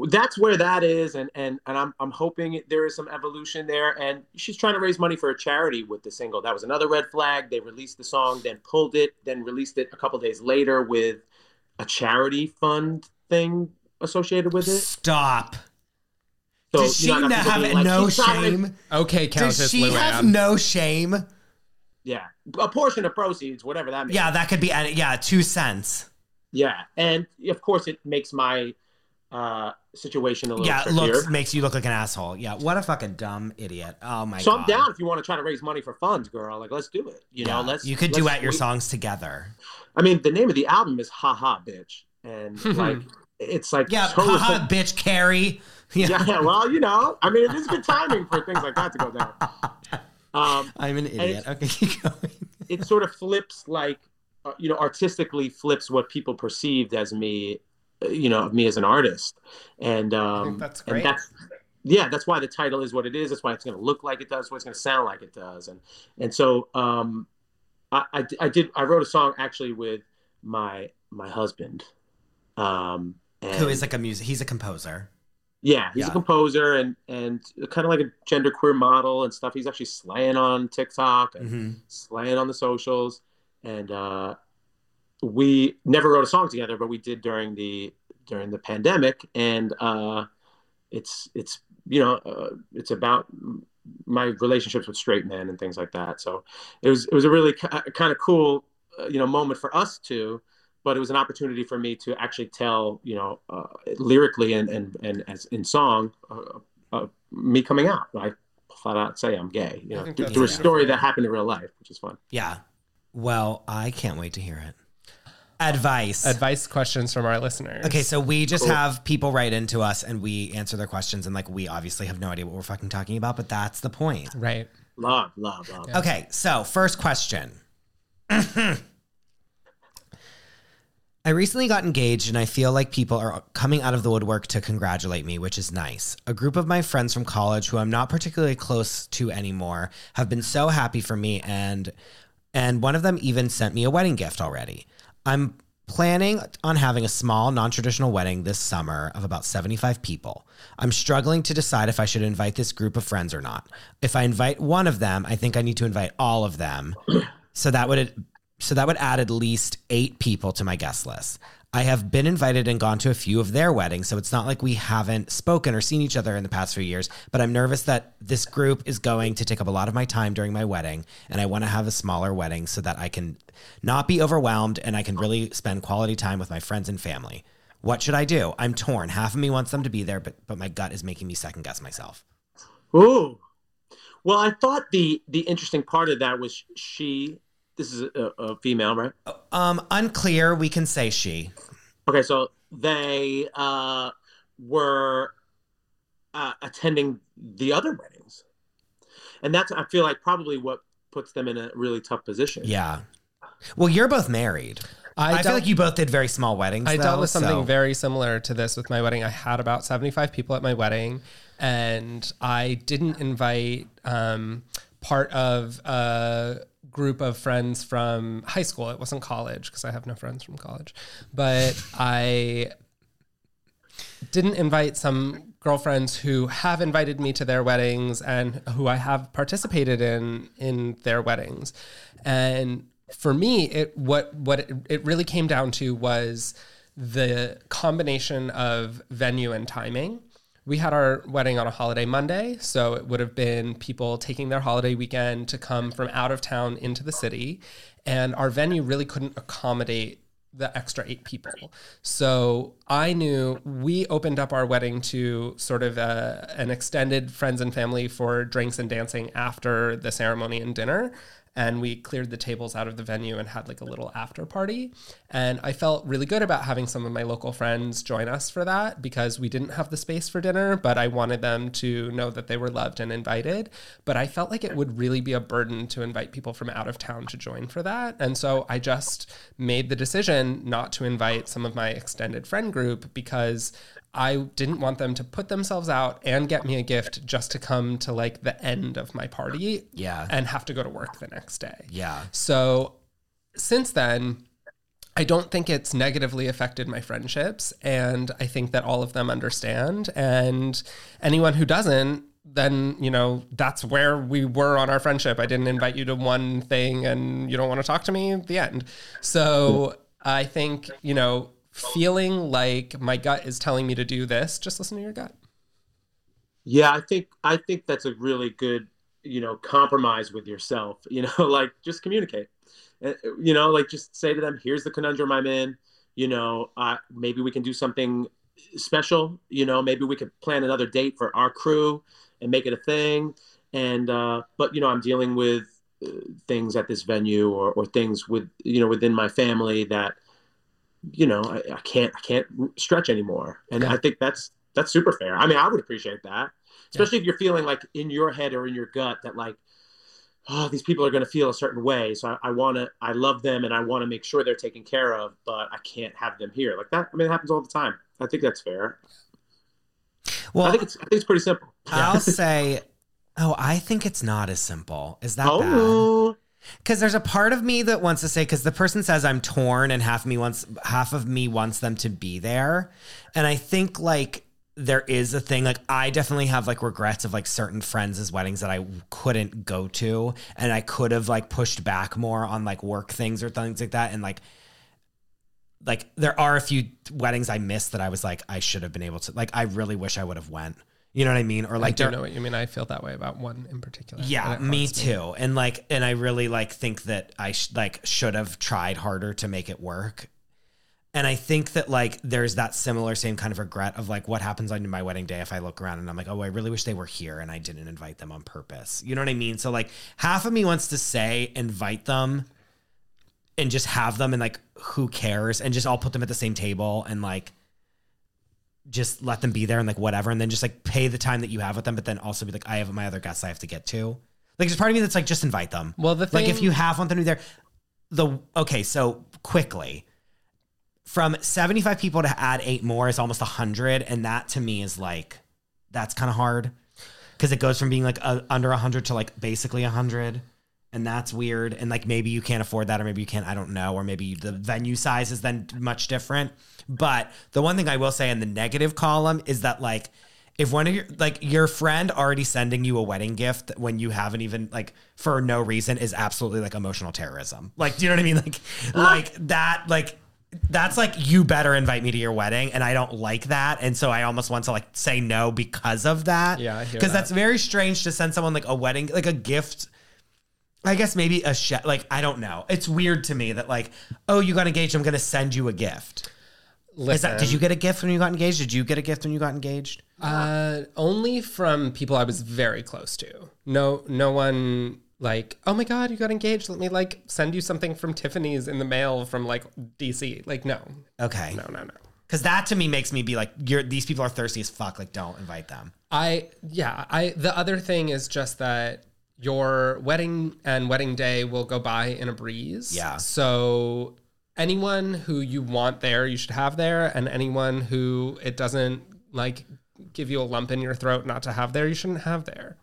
that's where that is, and and and I'm I'm hoping there is some evolution there. And she's trying to raise money for a charity with the single. That was another red flag. They released the song, then pulled it, then released it a couple days later with a charity fund thing associated with it. Stop. So, Does she you know, I got not have being like, no "She's to-" shame? Okay, Countess Does she have no shame? Yeah, a portion of proceeds, whatever that means. Yeah, that could be. Yeah, two cents. yeah, and of course it makes my uh, situation a little Yeah, trickier. looks makes you look like an asshole. Yeah, what a fucking dumb idiot. Oh my so god. I'm down if you want to try to raise money for funds, girl. Like, let's do it. You Yeah, know, let's. you could let's- duet your we- songs together. I mean, the name of the album is "Ha Ha Bitch," and *laughs* like, it's like Yeah, so haha, bitch, Carrie. Yeah. yeah, well, you know, I mean, it is good timing for things like that to go down. Um, I'm an idiot. it's- Okay, *laughs* keep going. it sort of flips, like, uh, you know, artistically flips what people perceived as me, uh, you know, of me as an artist, and um, think that's and great. that's yeah, that's why the title is what it is. That's why it's going to look like it does. What it's going to sound like it does, and and so um, I, I I did I wrote a song actually with my my husband, um, and Who is like a music? He's a composer. Yeah, he's Yeah. a composer and and kind of like a genderqueer model and stuff. He's actually slaying on TikTok and hmm slaying on the socials. And uh, we never wrote a song together, but we did during the during the pandemic. And uh, it's it's you know uh, it's about my relationships with straight men and things like that. So it was it was a really kind of cool uh, you know moment for us two but it was an opportunity for me to actually tell, you know, uh, lyrically and, and, and as in song, uh, uh, me coming out. I flat out say I'm gay, you know, through, through a story that happened in real life, which is fun. Yeah. Well, I can't wait to hear it. Advice. Advice questions from our listeners. Okay, so we just Cool. have people write into us and we answer their questions, and like we obviously have no idea what we're fucking talking about, but that's the point. Right. Love, love, love. Yeah. Okay, so first question. *clears throat* I recently got engaged and I feel like people are coming out of the woodwork to congratulate me, which is nice. A group of my friends from college who I'm not particularly close to anymore have been so happy for me and and one of them even sent me a wedding gift already. I'm planning on having a small non-traditional wedding this summer of about 75 people. I'm struggling to decide if I should invite this group of friends or not. If I invite one of them, I think I need to invite all of them. So that would so that would add at least 8 people to my guest list. I have been invited and gone to a few of their weddings, so it's not like we haven't spoken or seen each other in the past few years, but I'm nervous that this group is going to take up a lot of my time during my wedding, and I want to have a smaller wedding so that I can not be overwhelmed and I can really spend quality time with my friends and family. What should I do? I'm torn. Half of me wants them to be there, but but my gut is making me second guess myself. Ooh. Well, I thought the the interesting part of that was she. This is a, a female, right? Um, unclear. We can say she. Okay, so they uh, were uh, attending the other weddings, and that's I feel like probably what puts them in a really tough position. Yeah. Well, you're both married. I, feel dealt- like you both did very small weddings. I though, dealt with something so- very similar to this with my wedding. I had about 75 people at my wedding, and I didn't invite um, part of a group of friends from high school. It wasn't college because I have no friends from college, but I didn't invite some girlfriends who have invited me to their weddings and who I have participated in in their weddings. And for me, it what what it, it really came down to was the combination of venue and timing. We had our wedding on a holiday Monday, so it would have been people taking their holiday weekend to come from out of town into the city, and our venue really couldn't accommodate the extra eight people. So I knew we opened up our wedding to sort of a, an extended friends and family for drinks and dancing after the ceremony and dinner. And we cleared the tables out of the venue and had like a little after party. And I felt really good about having some of my local friends join us for that because we didn't have the space for dinner, but I wanted them to know that they were loved and invited. But I felt like it would really be a burden to invite people from out of town to join for that. And so I just made the decision not to invite some of my extended friend group because I didn't want them to put themselves out and get me a gift just to come to like the end of my party Yeah. and have to go to work the next day. Yeah. So since then, I don't think it's negatively affected my friendships. And I think that all of them understand. And anyone who doesn't, then, you know, that's where we were on our friendship. I didn't invite you to one thing and you don't want to talk to me, the end. So I think, you know, feeling like my gut is telling me to do this, just listen to your gut. Yeah, I think I think that's a really good, you know, compromise with yourself. *laughs* You know, like just communicate. Uh, You know, like just say to them, "Here's the conundrum I'm in. You know, maybe we can do something special. You know, maybe we could plan another date for our crew and make it a thing. And uh, but you know, I'm dealing with uh, things at this venue or, or things with you know within my family that you know I, I can't I can't stretch anymore. And Yeah. I think that's that's super fair. I mean, I would appreciate that, especially if you're feeling like in your head or in your gut that like. Oh, these people are going to feel a certain way, so I, I want to. I love them, and I want to make sure they're taken care of. But I can't have them here like that. I mean, it happens all the time. I think that's fair. Well, I think it's. I think it's pretty simple. I'll *laughs* say, oh, I think it's not as simple. Is that oh, bad? Because there's a part of me that wants to say, because the person says I'm torn, and half of me wants half of me wants them to be there, and I think like there is a thing like I definitely have like regrets of like certain friends' weddings that I couldn't go to, and I could have like pushed back more on like work things or things like that, and like like there are a few weddings I missed that I was like I should have been able to like I really wish I would have went. You know what I mean? Or I like do there, know what you mean. I feel that way about one in particular. yeah, me too. And like, and I really like think that I sh- like should have tried harder to make it work. And I think that like there's that similar same kind of regret of like what happens on my wedding day if I look around and I'm like, oh, I really wish they were here and I didn't invite them on purpose. You know what I mean? So like half of me wants to say invite them and just have them and like who cares and just all put them at the same table and like just let them be there and like whatever and then just like pay the time that you have with them but then also be like I have my other guests I have to get to. Like there's part of me that's like just invite them. Well, the like if you have want them to be there the okay, so quickly from 75 people to add 8 more is almost 100 and that to me is like that's kind of hard cuz it goes from being like a, under 100 to like basically 100 and that's weird and like maybe you can't afford that or maybe you can't i don't know or maybe the venue size is then much different. But the one thing i will say in the negative column is that like if one of your like your friend already sending you a wedding gift when you haven't even like for no reason is absolutely like emotional terrorism. Like do you know what i mean? *laughs* Like like that like that's like you better invite me to your wedding and i don't like that and so i almost want to like say no because of that. Yeah, because that. that's very strange to send someone like a wedding like a gift I guess maybe a chef. Like I don't know. It's weird to me that like, oh, you got engaged. I'm going to send you a gift. Is that? Did you get a gift when you got engaged? Did you get a gift when you got engaged? Uh, only from people I was very close to. No, no one like, oh my god, you got engaged. Let me like send you something from Tiffany's in the mail from like DC. Like, no, Okay. no, no, no. Because that to me makes me be like, you're these people are thirsty as fuck. Like, don't invite them. I yeah. I the other thing is just that your wedding and wedding day will go by in a breeze. Yeah. So anyone who you want there, you should have there, and anyone who it doesn't like give you a lump in your throat not to have there, you shouldn't have there.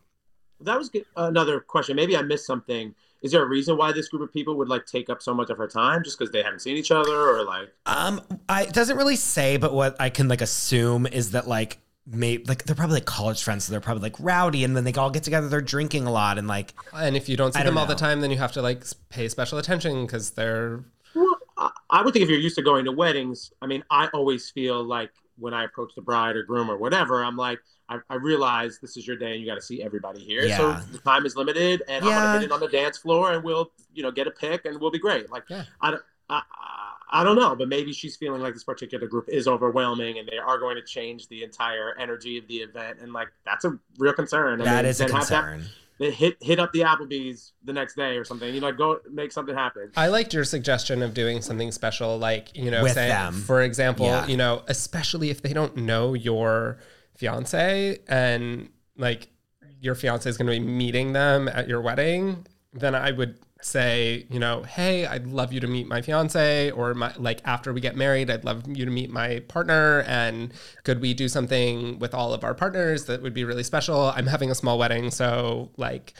that was good. another question. Maybe I missed something. Is there a reason why this group of people would like take up so much of her time, just because they haven't seen each other, or like? Um, I it doesn't really say, but what I can like assume is that like. Maybe like they're probably like college friends, so they're probably like rowdy, and then they all get together, they're drinking a lot, and like And if you don't see I don't them all the time, then you have to like pay special attention because they're Well, I, I would think if you're used to going to weddings, I mean, I always feel like when I approach the bride or groom or whatever, I'm like, I, I realize this is your day and you got to see everybody here. Yeah. So the time is limited, and I'm gonna hit it on the dance floor, and we'll, you know, get a pick, and we'll be great. Like, Yeah. I don't. I, I- I don't know, but maybe she's feeling like this particular group is overwhelming, and they are going to change the entire energy of the event, and like that's a real concern. I that mean, is a then that- concern. then hit hit up the Applebee's the next day or something. You know, like go make something happen. I liked your suggestion of doing something special, like you know, With say, them. for example, Yeah. you know, especially if they don't know your fiance and like your fiance is going to be meeting them at your wedding, then I would say, you know, hey, I'd love you to meet my fiance, or my like after we get married, I'd love you to meet my partner, and could we do something with all of our partners that would be really special? I'm having a small wedding, so like.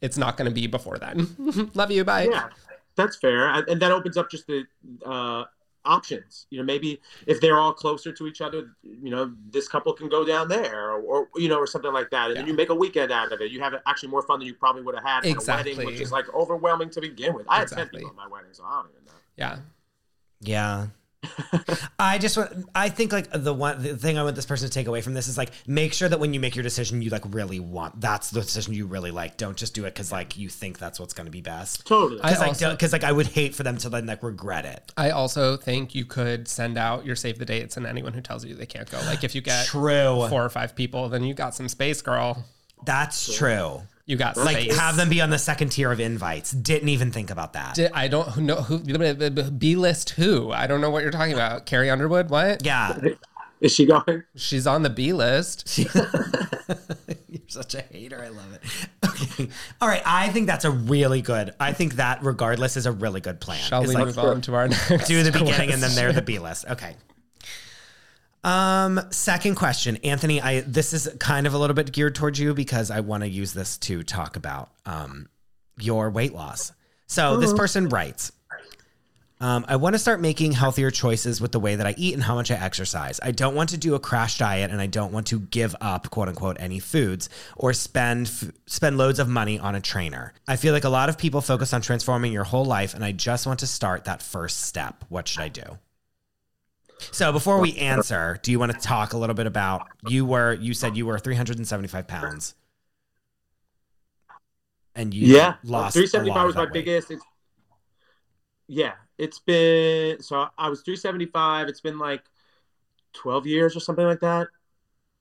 It's not going to be before then. *laughs* love you. Bye. Yeah, that's fair, and that opens up just the uh, options. You know, maybe if they're all closer to each other, you know, this couple can go down there, or, or you know, or something like that, and then you make a weekend out of it. You have actually more fun than you probably would have had at a Exactly. wedding, which is like overwhelming to begin with. I had ten people at my wedding, so I don't even know. Yeah. Yeah. I just want. I think like the one the thing I want this person to take away from this is like make sure that when you make your decision, you like really want that's the decision you really like. Don't just do it because like you think that's what's going to be best. Totally. I Because like, also- because like I would hate for them to then like regret it. I also think you could send out your save the dates and anyone who tells you they can't go. Like if you get True. four or five people, then you got some space, girl. That's true. You got Like space. have them be on the second tier of invites. Didn't even think about that. Di- I don't know who B list who. I don't know what you're talking about. Carrie Underwood, what? yeah. Is she going? She's on the B list. *laughs* You're such a hater. I love it. Okay. All right. I think that's a really good. I think that regardless is a really good plan. Shall It's we like, move on to our next? do the beginning and then they're the B list. Okay. Um, second question, Anthony. I this is kind of a little bit geared towards you because I want to use this to talk about um your weight loss. So this person writes. Um, I want to start making healthier choices with the way that I eat and how much I exercise. I don't want to do a crash diet, and I don't want to give up "quote unquote" any foods or spend f- spend loads of money on a trainer. I feel like a lot of people focus on transforming your whole life, and I just want to start that first step. What should I do? So before we answer, do you want to talk a little bit about you were you said you were 375 pounds, and you yeah. lost Three a lot five of was my weight. biggest. It's, yeah, it's been so I was three seventy five. It's been like twelve years or something like that.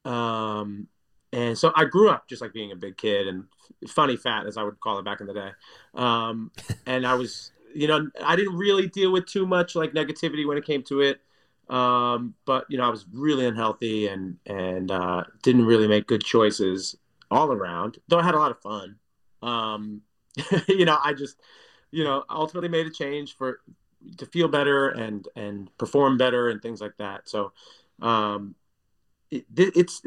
Um, and so I grew up just like being a big kid and funny fat, as I would call it back in the day. Um, and I was, you know, I didn't really deal with too much like negativity when it came to it. Um, but you know, I was really unhealthy and and uh, didn't really make good choices all around. Though I had a lot of fun. Um, *laughs* you know, I just, you know, ultimately made a change for to feel better and and perform better and things like that. So, um, it, it's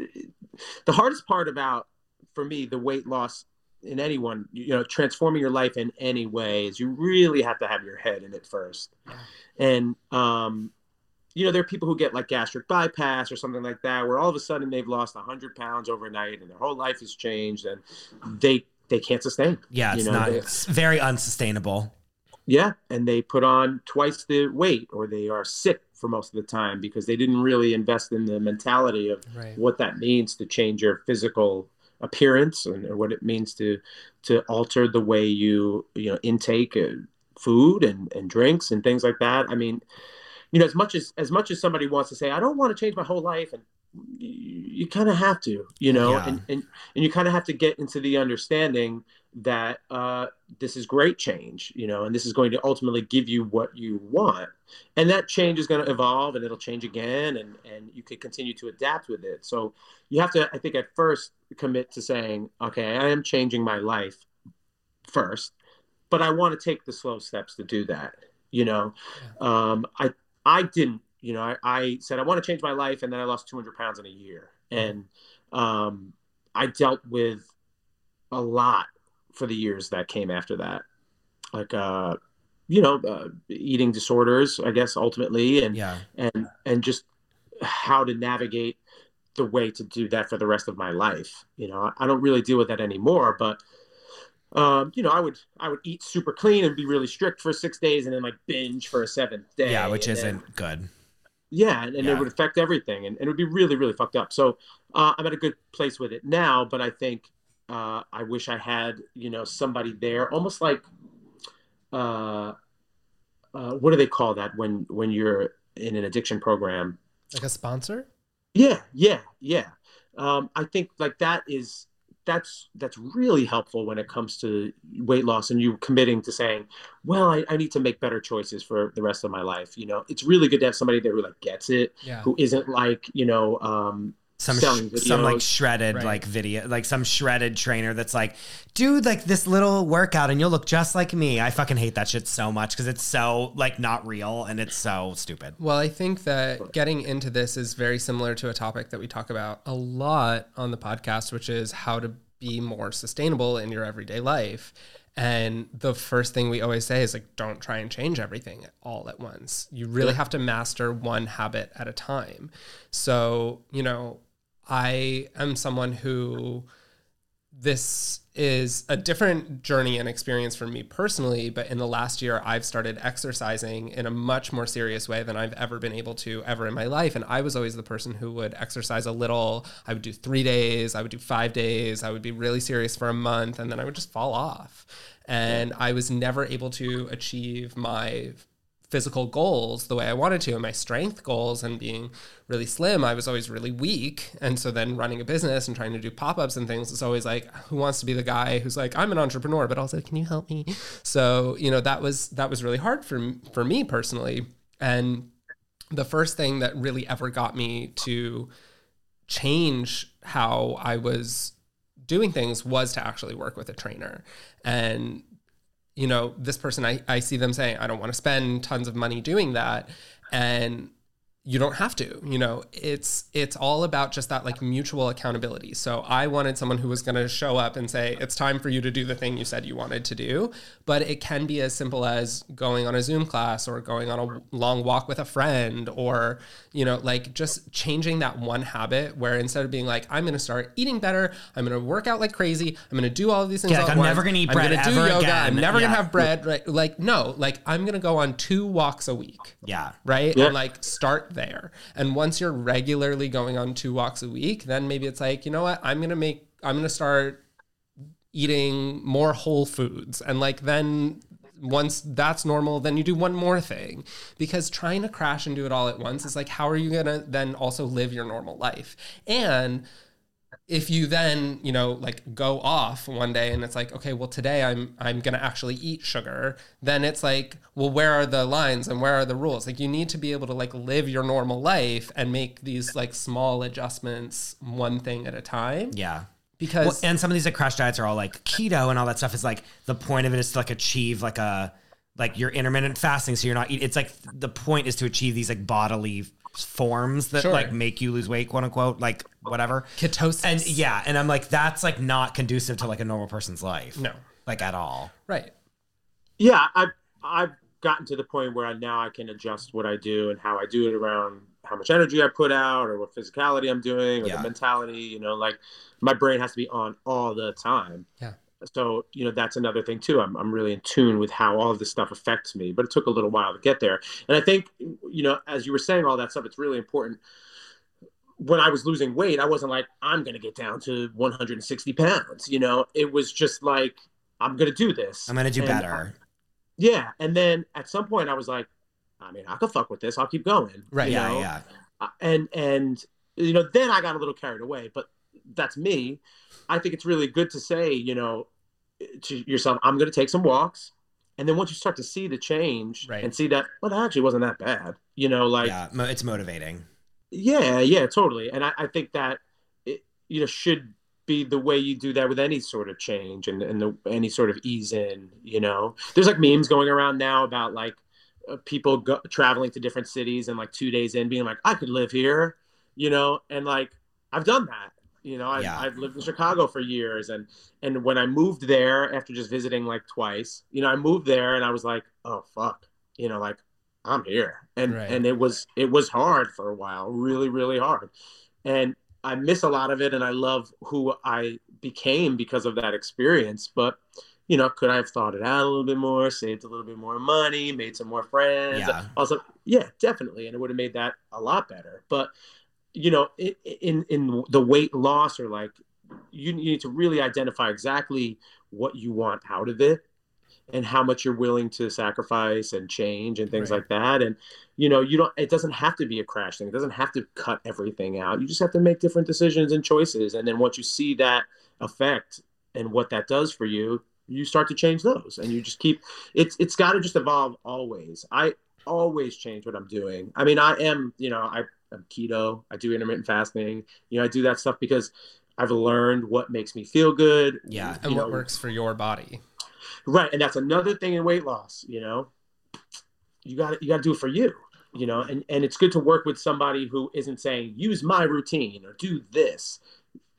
the hardest part about for me the weight loss in anyone you know transforming your life in any way is you really have to have your head in it first and um you know there are people who get like gastric bypass or something like that where all of a sudden they've lost 100 pounds overnight and their whole life has changed and they they can't sustain Yeah, it's you know, not. they- It's very unsustainable. yeah, and they put on twice the weight, or they are sick for most of the time because they didn't really invest in the mentality of Right. what that means to change your physical appearance and or what it means to to alter the way you you know intake uh, food and and drinks and things like that. I mean, you know, as much as as much as somebody wants to say, I don't want to change my whole life, and you, you kind of have to, you know, Yeah. and, and and you kind of have to get into the understanding that uh, this is great change, you know, and this is going to ultimately give you what you want, and that change is going to evolve, and it'll change again, and and you can continue to adapt with it. So you have to, I think, at first commit to saying, okay, I am changing my life first, but I want to take the slow steps to do that. You know, um, I I didn't. You know, I, I said I want to change my life, and then I lost 200 pounds in a year, and um, I dealt with a lot for the years that came after that, like uh, you know, uh, eating disorders, I guess ultimately, and Yeah. and and just how to navigate the way to do that for the rest of my life. You know, I don't really deal with that anymore, but um, you know, I would I would eat super clean and be really strict for six days, and then like binge for a seventh day. Yeah, which isn't good. yeah, and, and Yeah. it would affect everything, and, and it would be really, really fucked up. So uh, I'm at a good place with it now, but I think uh, I wish I had, you know, somebody there, almost like, uh, uh, what do they call that when when you're in an addiction program? Like a sponsor? Yeah, yeah, yeah. Um, I think like that is that's that's really helpful when it comes to weight loss and you committing to saying, well, I, I need to make better choices for the rest of my life. You know, it's really good to have somebody there who like gets it, Yeah. who isn't like you know, um, Some sh- some like shredded Right. like video like some shredded trainer that's like, dude, like this little workout and you'll look just like me. I fucking hate that shit so much because it's so like not real and it's so stupid. Well, I think that getting into this is very similar to a topic that we talk about a lot on the podcast, which is how to be more sustainable in your everyday life. And the first thing we always say is like, don't try and change everything all at once. You really have to master one habit at a time. So, you know, I am someone who this is a different journey and experience for me personally, but in the last year, I've started exercising in a much more serious way than I've ever been able to ever in my life. And I was always the person who would exercise a little. I would do three days, I would do five days, I would be really serious for a month, and then I would just fall off. And I was never able to achieve my physical goals the way I wanted to and my strength goals and being really slim, I was always really weak. And so then running a business and trying to do pop-ups and things is always like, who wants to be the guy who's like, I'm an entrepreneur, but also can you help me? So, you know, that was that was really hard for for me personally. And the first thing that really ever got me to change how I was doing things was to actually work with a trainer. And you know, this person, I, I see them saying, I don't want to spend tons of money doing that. And you don't have to you know it's it's all about just that like mutual accountability so i wanted someone who was going to show up and say it's time for you to do the thing you said you wanted to do but it can be as simple as going on a zoom class or going on a long walk with a friend or you know like just changing that one habit where instead of being like i'm going to start eating better i'm going to work out like crazy i'm going to do all of these things Yeah, like, all at i'm once, never gonna eat I'm bread gonna do ever yoga again. i'm never going to have bread right like no like i'm going to go on two walks a week Yeah. right? Yeah. And like start there. And once you're regularly going on two walks a week, then maybe it's like, you know what? I'm going to make, I'm going to start eating more whole foods. And like then once that's normal, then you do one more thing because trying to crash and do it all at once is like, how are you going to then also live your normal life? And if you then you know like go off one day and it's like okay well today i'm i'm going to actually eat sugar then it's like well where are the lines and where are the rules like you need to be able to like live your normal life and make these like small adjustments one thing at a time Yeah. Because Well, and some of these like crash diets are all like keto and all that stuff is like the point of it is to like achieve like a like your intermittent fasting. So you're not eat it's like the point is to achieve these like bodily forms that Sure. like make you lose weight quote unquote like whatever. Ketosis. And yeah and i'm like that's like not conducive to like a normal person's life. No. Like at all. Right. Yeah i've i've gotten to the point where I, now i can adjust what i do and how i do it around how much energy i put out or what physicality i'm doing or Yeah. the mentality you know like my brain has to be on all the time Yeah. so you know that's another thing too I'm, I'm really in tune with how all of this stuff affects me but it took a little while to get there and i think you know as you were saying all that stuff it's really important when I was losing weight, I wasn't like, I'm going to get down to 160 pounds. You know, it was just like, I'm going to do this. i'm gonna do And, better yeah. And then at some point I was like, I mean, I could fuck with this. I'll keep going. Right. yeah know? yeah Uh, And, and, you know, then I got a little carried away, but that's me. I think it's really good to say, you know, to yourself, I'm going to take some walks. And then once you start to see the change Right. and see that, well, that actually wasn't that bad, you know, like, yeah mo- it's motivating yeah, yeah, totally. And I, I think that it, you know, should be the way you do that with any sort of change and, and the, any sort of ease in, you know, there's like memes going around now about like Uh, people go, traveling to different cities and like two days in being like, I could live here, you know, and like, I've done that. You know, I've, Yeah. I've lived in Chicago for years, and and when I moved there after just visiting like twice, you know, I moved there and I was like, oh fuck, you know, like I'm here, and Right. and it was it was hard for a while, really really hard, and I miss a lot of it, and I love who I became because of that experience. But you know, could I have thought it out a little bit more, saved a little bit more money, made some more friends? Yeah. Also, yeah, definitely, and it would have made that a lot better. But you know, in in the weight loss or like you need to really identify exactly what you want out of it and how much you're willing to sacrifice and change and things Right. like that and you know you don't it doesn't have to be a crash thing it doesn't have to cut everything out you just have to make different decisions and choices and then once you see that effect and what that does for you you start to change those and you just keep it's it's got to just evolve always. I always change what i'm doing. I mean i am you know i am keto. I do intermittent fasting. You know i do that stuff because i've learned what makes me feel good Yeah. and you what know, works for your body. Right and that's another thing in weight loss you know. You got to you got to do it for you you know and and it's good to work with somebody who isn't saying use my routine or do this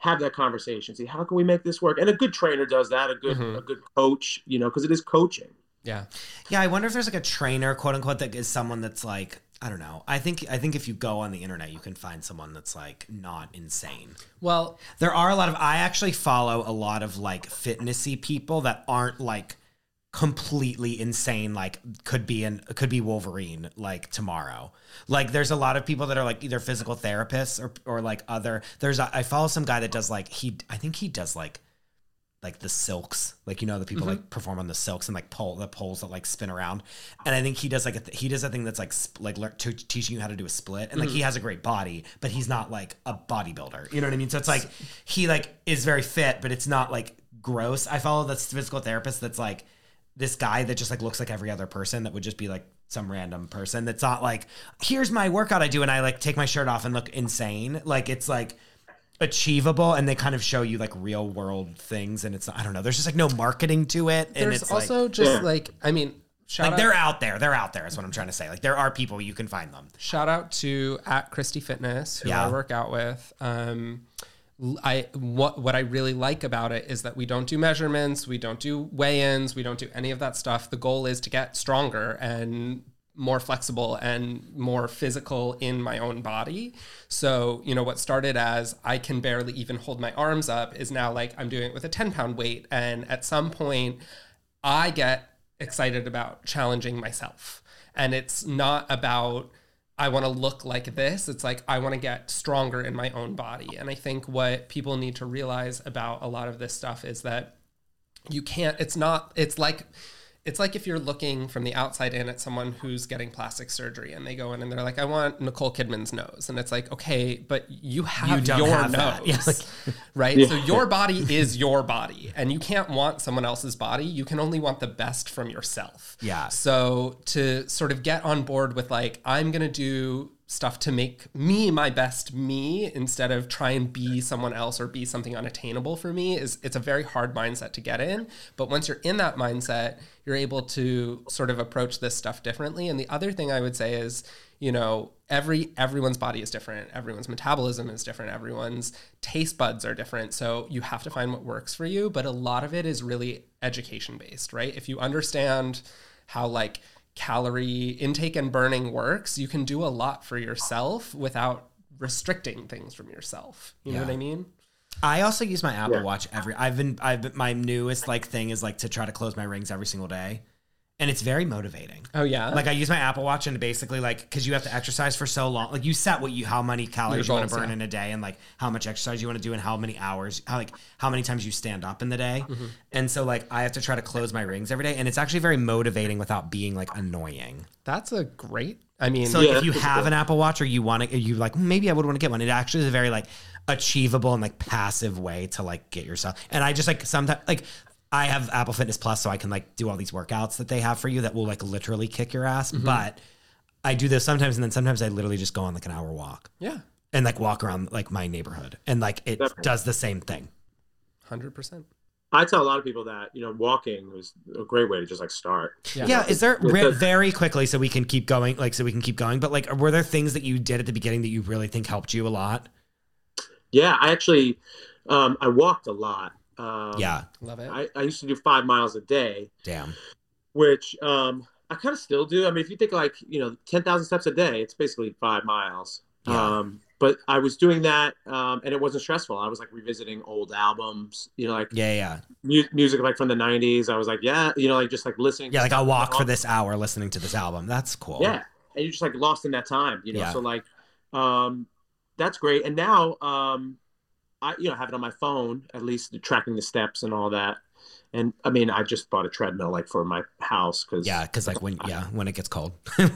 have that conversation see how can we make this work and a good trainer does that a good Mhm. a good coach you know because it is coaching Yeah. Yeah, I wonder if there's like a trainer, quote unquote, that is someone that's like, I don't know. I think I think if you go on the internet, you can find someone that's like not insane. Well, There are a lot of I actually follow a lot of like fitnessy people that aren't like completely insane like could be in could be Wolverine like tomorrow. Like there's a lot of people that are like either physical therapists or or like other there's a, I follow some guy that does like he I think he does like like the silks, like you know the people mm-hmm. like perform on the silks and like pull the poles that like spin around, and I think he does like a th- he does a thing that's like sp- like lear- to teaching you how to do a split, and like he mm-hmm. has a great body, but he's not like a bodybuilder, you know what I mean? So it's like he like is very fit, but it's not like gross. I follow this physical therapist that's like this guy that just like looks like every other person that would just be like some random person that's not like here's my workout I do and I like take my shirt off and look insane. Like it's like achievable and they kind of show you like real world things and it's I don't know there's just like no marketing to it and there's it's also like, just Yeah. like I mean, shout like out, they're out there they're out there is what I'm trying to say like there are people you can find them shout out to at Christy Fitness who Yeah. I work out with. Um, l- I what what I really like about it is that we don't do measurements, we don't do weigh-ins, we don't do any of that stuff. The goal is to get stronger and more flexible and more physical in my own body. So, you know, what started as I can barely even hold my arms up is now like I'm doing it with a 10 pound weight. And at some point, I get excited about challenging myself. And it's not about, I want to look like this. It's like, I want to get stronger in my own body. And I think what people need to realize about a lot of this stuff is that you can't, it's not, it's like, it's like if you're looking from the outside in at someone who's getting plastic surgery and they go in and they're like, I want Nicole Kidman's nose. And it's like, okay, but you have don't your have nose. that. Yeah, like- right? So your body is your body and you can't want someone else's body. You can only want the best from yourself. Yeah. So to sort of get on board with like, I'm going to do stuff to make me my best me instead of try and be someone else or be something unattainable for me is it's a very hard mindset to get in. But once you're in that mindset you're able to sort of approach this stuff differently. And the other thing i would say is you know every everyone's body is different. Everyone's metabolism is different. Everyone's taste buds are different. So you have to find what works for you. But a lot of it is really education based right? If you understand how like calorie intake and burning works, you can do a lot for yourself without restricting things from yourself. You know what I mean? I also use my Apple Yeah. Watch every I've been I've been, my newest like thing is like to try to close my rings every single day and it's very motivating Oh yeah. like I use my Apple Watch and basically like because you have to exercise for so long. Like you set what you how many calories Your you want to burn yeah. in a day and like how much exercise you want to do and how many hours how like how many times you stand up in the day. Mm-hmm. And so like I have to try to close my rings every day and it's actually very motivating without being like annoying. That's a great. I mean, So like, Yeah, if you have cool. an Apple Watch or you want to you like maybe I would want to get one. It actually is a very like achievable and like passive way to like get yourself. And I just like sometimes like I have Apple Fitness Plus so I can like do all these workouts that they have for you that will like literally kick your ass. Mm-hmm. But I do this sometimes and then sometimes I literally just go on like an hour walk yeah, and like walk around like my neighborhood and like it Definitely. does the same thing. hundred percent. I tell a lot of people that you know walking was a great way to just like start. Yeah. Yeah, is there re- the- very quickly so we can keep going like so we can keep going but like were there things that you did at the beginning that you really think helped you a lot? Yeah, I actually um, I walked a lot. Um, yeah, Love it. I, I used to do five miles a day, damn. which um, I kind of still do. I mean, if you think like you know ten thousand steps a day, it's basically five miles. Yeah. Um, but I was doing that, um, and it wasn't stressful. I was like revisiting old albums, you know, like Yeah, yeah. mu- music like from the '90s. I was like, yeah, you know, like just like listening. Yeah, to like I'll walk for this hour listening to this album. That's cool. Yeah, and you're just like lost in that time, you know. Yeah. So like, um, that's great. And now, um, I you know have it on my phone at least tracking the steps and all that. And I mean, I just bought a treadmill like for my house because Yeah, because like when yeah when it gets cold.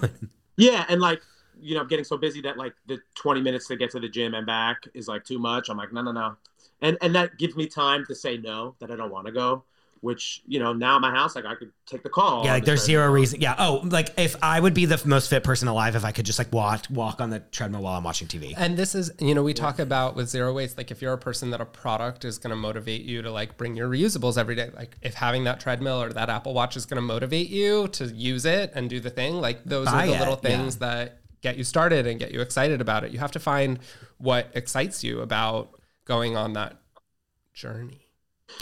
*laughs* yeah, and like you know, I'm getting so busy that like the 20 minutes to get to the gym and back is like too much. I'm like, no, no, no, and and that gives me time to say no that I don't want to go. Which you know now my house, like I could take the call. yeah, like there's zero treadmill. reason. Yeah. Oh, like if I would be the most fit person alive if I could just like walk walk on the treadmill while I'm watching TV. And this is, you know, we talk about with zero waste, like if you're a person that a product is going to motivate you to like bring your reusables every day, like if having that treadmill or that Apple Watch is going to motivate you to use it and do the thing, like those Buy are the it, little yeah. things that get you started and get you excited about it. You have to find what excites you about going on that journey.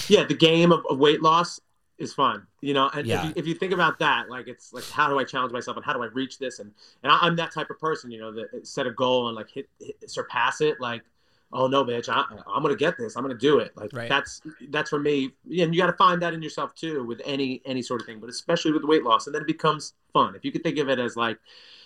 Yeah the game of, of weight loss is fun, you know. And Yeah. if, you, if you think about that, like it's like how do I challenge myself and how do I reach this? And and I, I'm that type of person, you know, that set a goal and like hit, hit surpass it. Like, oh no, bitch, I, I'm gonna get this. I'm gonna do it. Like Right. that's that's for me. And you got to find that in yourself too with any any sort of thing, but especially with weight loss. And then it becomes fun. If you could think of it as like,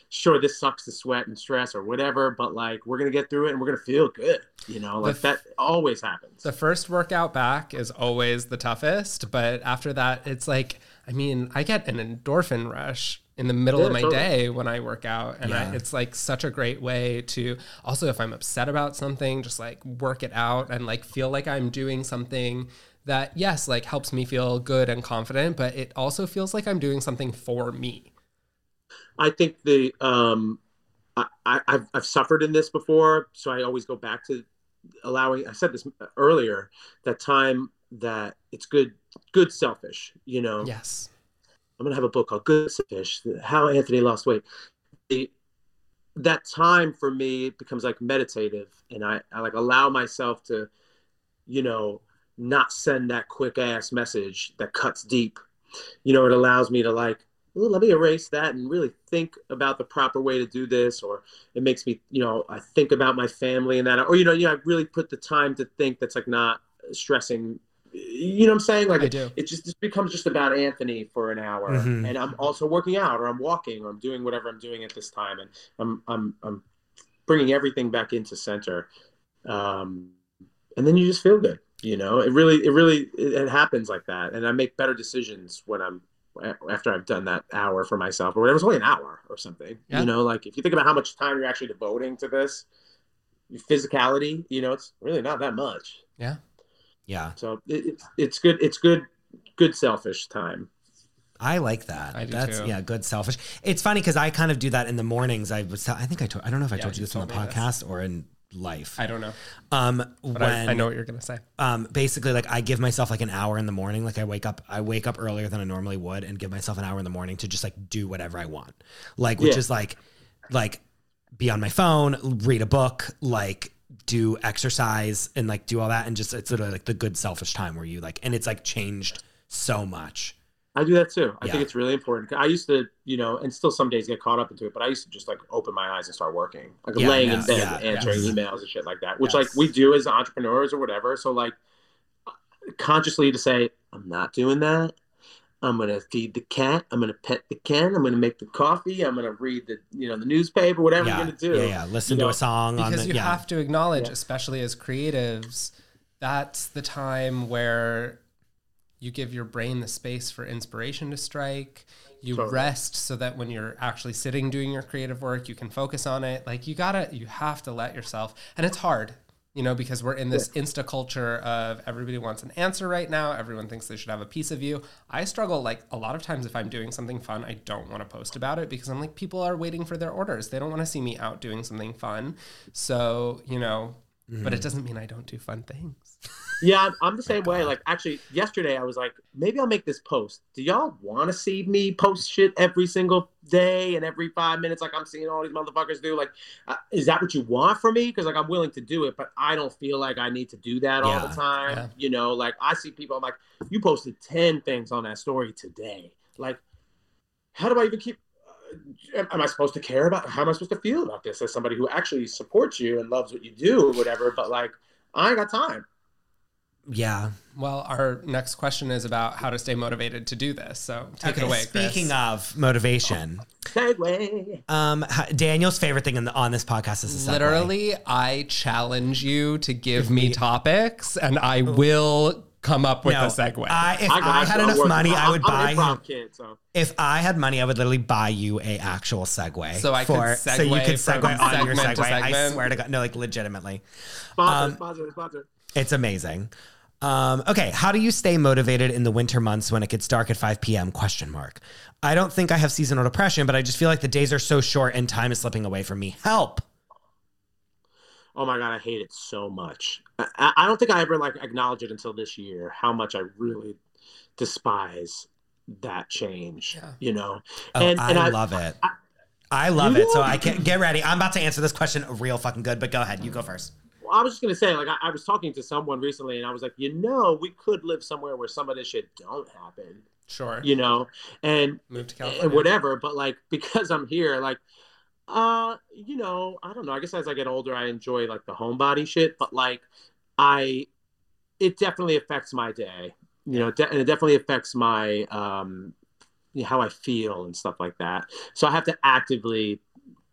sure, this sucks to sweat and stress or whatever, but like we're gonna get through it and we're gonna feel good. You know, like f- that always happens. The first workout back is always the toughest, but after that, it's like, I mean, I get an endorphin rush in the middle Yeah, of my totally. day when I work out. And Yeah. I, it's like such a great way to also, if I'm upset about something, just like work it out and like feel like I'm doing something that, yes, like helps me feel good and confident, but it also feels like I'm doing something for me. I think the um, I, I, I've I've suffered in this before, so I always go back to allowing. I said this earlier. That time that it's good, good selfish. You know, Yes. I'm gonna have a book called Good Selfish: How Anthony Lost Weight. The, that time for me becomes like meditative, and I, I like allow myself to, you know, not send that quick ass message that cuts deep. You know, it allows me to like, "Ooh, let me erase that and really think about the proper way to do this, or it makes me, you know, I think about my family and that, or you know, you know, I really put the time to think. That's like not stressing. You know what I'm saying? Like I do. it just, just becomes just about Anthony for an hour, Mhm. and I'm also working out, or I'm walking, or I'm doing whatever I'm doing at this time, and I'm I'm I'm bringing everything back into center, um, and then you just feel good. You know, it really it really it, it happens like that, and I make better decisions when I'm after I've done that hour for myself, or whatever. It's only an hour or something. Yeah. You know, like if you think about how much time you're actually devoting to this, your physicality, you know, it's really not that much. Yeah. Yeah. So it, it's it's good. It's good. Good selfish time. I like that. I do That's too. yeah, good selfish. It's funny because I kind of do that in the mornings. I was I think I told I don't know if I Yeah, told you you this on the told me this. podcast or in life. I don't know. um But when I, I know what you're going to say. um basically like I give myself like an hour in the morning. Like I wake up I wake up earlier than I normally would and give myself an hour in the morning to just like do whatever I want. Like which Yeah. is like like be on my phone, read a book, like do exercise and like do all that and just it's literally like the good selfish time where you like and it's like changed so much. I do that too. I Yeah. think it's really important. I used to, you know, and still some days get caught up into it, but I used to just like open my eyes and start working, like Yeah, laying yeah, in bed, yeah, answering yes. emails and shit like that, which Yes. like we do as entrepreneurs or whatever. So like consciously to say, I'm not doing that. I'm gonna feed the cat. I'm gonna pet the cat. I'm gonna make the coffee. I'm gonna read the, you know, the newspaper. Whatever yeah, I'm gonna do. yeah, yeah. Listen You to know, a song on because the you yeah. have to acknowledge Yeah. especially as creatives that's the time where you give your brain the space for inspiration to strike. You Totally. rest so that when you're actually sitting doing your creative work you can focus on it. Like you gotta you have to let yourself and it's hard you know because we're in this insta culture of everybody wants an answer right now. Everyone thinks they should have a piece of you. I struggle like a lot of times if i'm doing something fun i don't want to post about it because i'm like people are waiting for their orders. They don't want to see me out doing something fun. So you know but it mm-hmm. doesn't mean i don't do fun things Yeah, I'm, the same way. Like, actually, yesterday I was like, maybe I'll make this post. Do y'all want to see me post shit every single day and every five minutes, like I'm seeing all these motherfuckers do? Like, uh, is that what you want from me? Because like I'm willing to do it, but I don't feel like I need to do that all the time. yeah. You know, like I see people. I'm like, you posted ten things on that story today. Like, how do I even keep? uh, Am I supposed to care about? How am I supposed to feel about this as somebody who actually supports you and loves what you do or whatever? But like, I ain't got time. Yeah. well our next question is about how to stay motivated to do this so take it Okay, away Chris. Speaking of motivation, Segue. um, Daniel's favorite thing in the, on this podcast is the segue. Literally, I challenge you to give me topics, and I will come up with No, a segue. I, if I, I, had enough working- money, I I'm- would I'm buy an him. improv kid, so If I had money, I would literally buy you a actual Segway. So I could so you could from segue on your segment to Segway. I swear to God, no, like legitimately, sponsor, Um, sponsor, sponsor. it's amazing. Um, okay, how do you stay motivated in the winter months when it gets dark at 5 p.m. Question mark. I don't think I have seasonal depression, but I just feel like the days are so short and time is slipping away from me. Help. Oh my god, I hate it so much. I, I don't think I ever like acknowledge it until this year how much I really despise that change. Yeah. You know, Oh, And- I, and I- love it. I- I love it. So I can get ready. I'm about to answer this question real fucking good, but go ahead. You go first. I was just gonna say, like, I, I was talking to someone recently, and I was like, you know, we could live somewhere where some of this shit don't happen, Sure. you know, and Move to and California. whatever. But like, *laughs* because I'm here, like, uh, you know, I don't know. I guess as I get older, I enjoy like the homebody shit, but like, I, it definitely affects my day, you know, de- and it definitely affects my um, how I feel and stuff like that. So I have to actively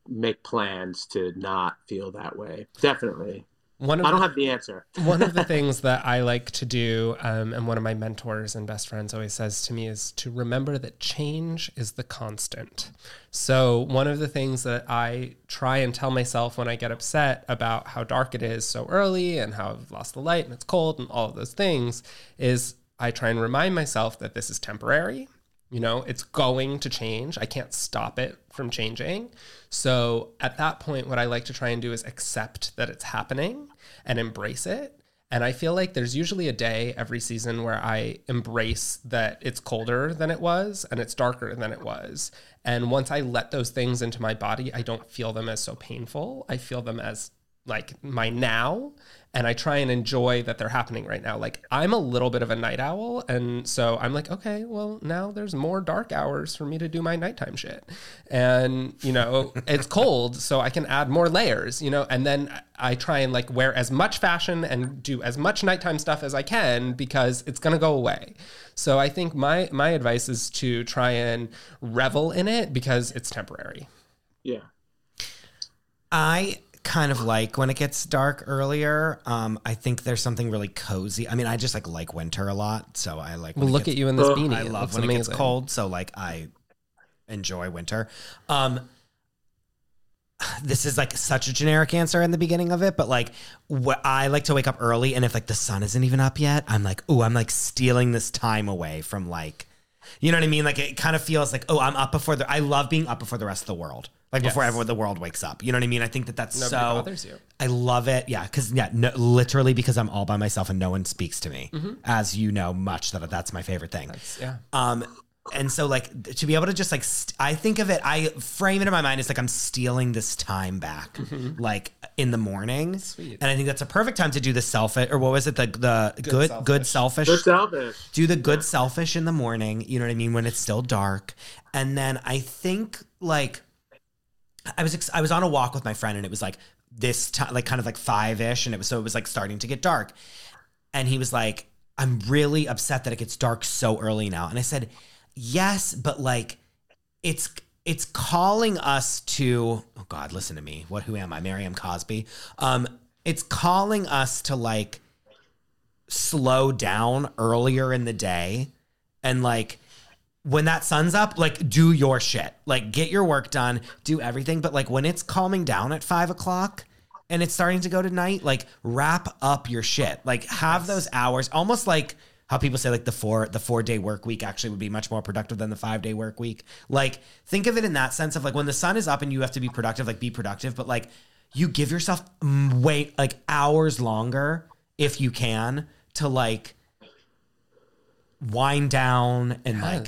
make plans to not feel that way. Definitely. One of I don't the- have the answer. *laughs* one of the *laughs* things that I like to do, um, and one of my mentors and best friends always says to me, is to remember that change is the constant. So, one of the things that I try and tell myself when I get upset about how dark it is so early and how I've lost the light and it's cold and all of those things is I try and remind myself that this is temporary. You know, it's going to change. I can't stop it from changing. So at that point, what I like to try and do is accept that it's happening and embrace it. And I feel like there's usually a day every season where I embrace that it's colder than it was and it's darker than it was. And once I let those things into my body, I don't feel them as so painful. I feel them as like my now and I try and enjoy that they're happening right now. Like I'm a little bit of a night owl and so I'm like, okay, well, now there's more dark hours for me to do my nighttime shit. And, you know, *laughs* it's cold, so I can add more layers, you know, and then I try and like wear as much fashion and do as much nighttime stuff as I can because it's going to go away. So I think my my advice is to try and revel in it because it's temporary. Yeah. I kind of like when it gets dark earlier. Um, I think there's something really cozy. I mean, I just like like winter a lot, so I like. Well, look gets- at you in this Ugh, beanie. I love looks when it gets cold, so like I enjoy winter. Um, this is like such a generic answer in the beginning of it, but like what I like to wake up early, and if like the sun isn't even up yet, I'm like, oh, I'm like stealing this time away from like, you know what I mean? Like it kind of feels like, oh, I'm up before the. I love being up before the rest of the world, like before Yes. everyone the world wakes up. You know what I mean? I think that that's Nobody so. bothers you. I love it. Yeah, because yeah, no, literally because I'm all by myself and no one speaks to me. As you know, much that that's my favorite thing. Yeah. Um, and so like to be able to just like st- I think of it, I frame it in my mind as like I'm stealing this time back, like in the morning. Sweet. And I think that's a perfect time to do the selfish or what was it the the good good, selfish. selfish They're selfish. do the good selfish in the morning you know what i mean when it's still dark and then i think like i was ex- i was on a walk with my friend and it was like this time like kind of like five-ish and it was so it was like starting to get dark. And he was like i'm really upset that it gets dark so early now. And i said yes but like it's it's calling us to oh god listen to me. What who am i? Miriam cosby. Um it's calling us to like slow down earlier in the day and like when that sun's up like do your shit. Like get your work done do everything. But like when it's calming down at five o'clock and it's starting to go to night like wrap up your shit. Like have those hours almost like how people say like the four the four day work week actually would be much more productive than the five day work week. Like think of it in that sense of like when the sun is up and you have to be productive like be productive. But like you give yourself wait like hours longer if you can to like wind down and like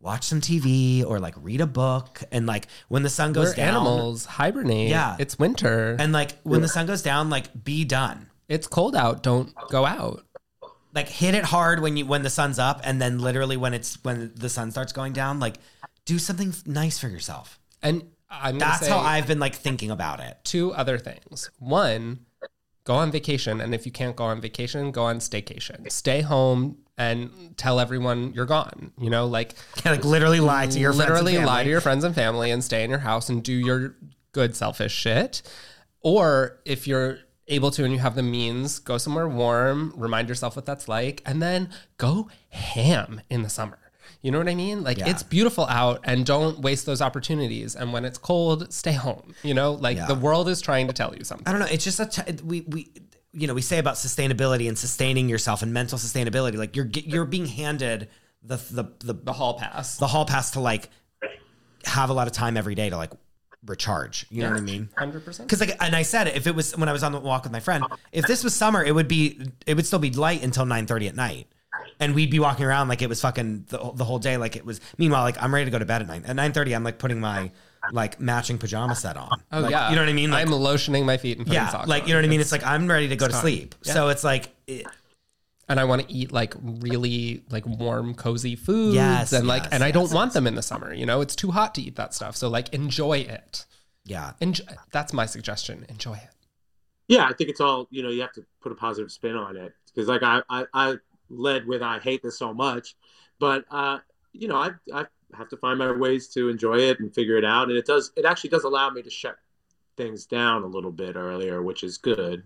watch some TV or like read a book and like when the sun goes We're down animals hibernate. Yeah. It's winter. and like when the sun goes down like be done. it's cold out. Don't go out. Like hit it hard when you when the sun's up and then literally when it's when the sun starts going down like do something nice for yourself. And I'm That's say how I've been like thinking about it. two other things. One, go on vacation, and if you can't go on vacation, go on staycation. Stay home and tell everyone you're gone. You know, like like literally lie to your friends and literally lie to your friends and family and stay in your house and do your good selfish shit. Or if you're able to and you have the means, go somewhere warm, remind yourself what that's like, and then go ham in the summer. You know what I mean? Like Yeah. it's beautiful out and don't waste those opportunities. And when it's cold, stay home. You know, like Yeah. the world is trying to tell you something. I don't know. It's just a t- we we you know we say about sustainability and sustaining yourself and mental sustainability. Like you're you're being handed the the the The hall pass. the hall pass to like have a lot of time every day to like recharge. You know what I mean? 100%. Because like, and I said it, if it was when I was on the walk with my friend, if this was summer, it would be it would still be light until nine thirty at night, and we'd be walking around like it was fucking the, the whole day, like it was. Meanwhile, like I'm ready to go to bed at nine. At nine thirty, I'm like putting my like matching pajama set on. *laughs* Oh Like, yeah, you know what I mean? Like, I'm lotioning my feet and putting yeah, socks like on. you know what I mean. It's- It's, like I'm ready to go to time. sleep. Yeah. So it's like, it- and I want to eat like really like warm, cozy foods. Yes, and like, yes, and I don't yes, want them in the summer. You know, it's too hot to eat that stuff. So like, enjoy it. yeah, Enjoy. That's my suggestion. Enjoy it. Yeah, I think it's all you know. You have to put a positive spin on it because, like, I, I I led with I hate this so much, but uh, you know, I I have to find my ways to enjoy it and figure it out, and it does. It actually does allow me to shut things down a little bit earlier, which is good.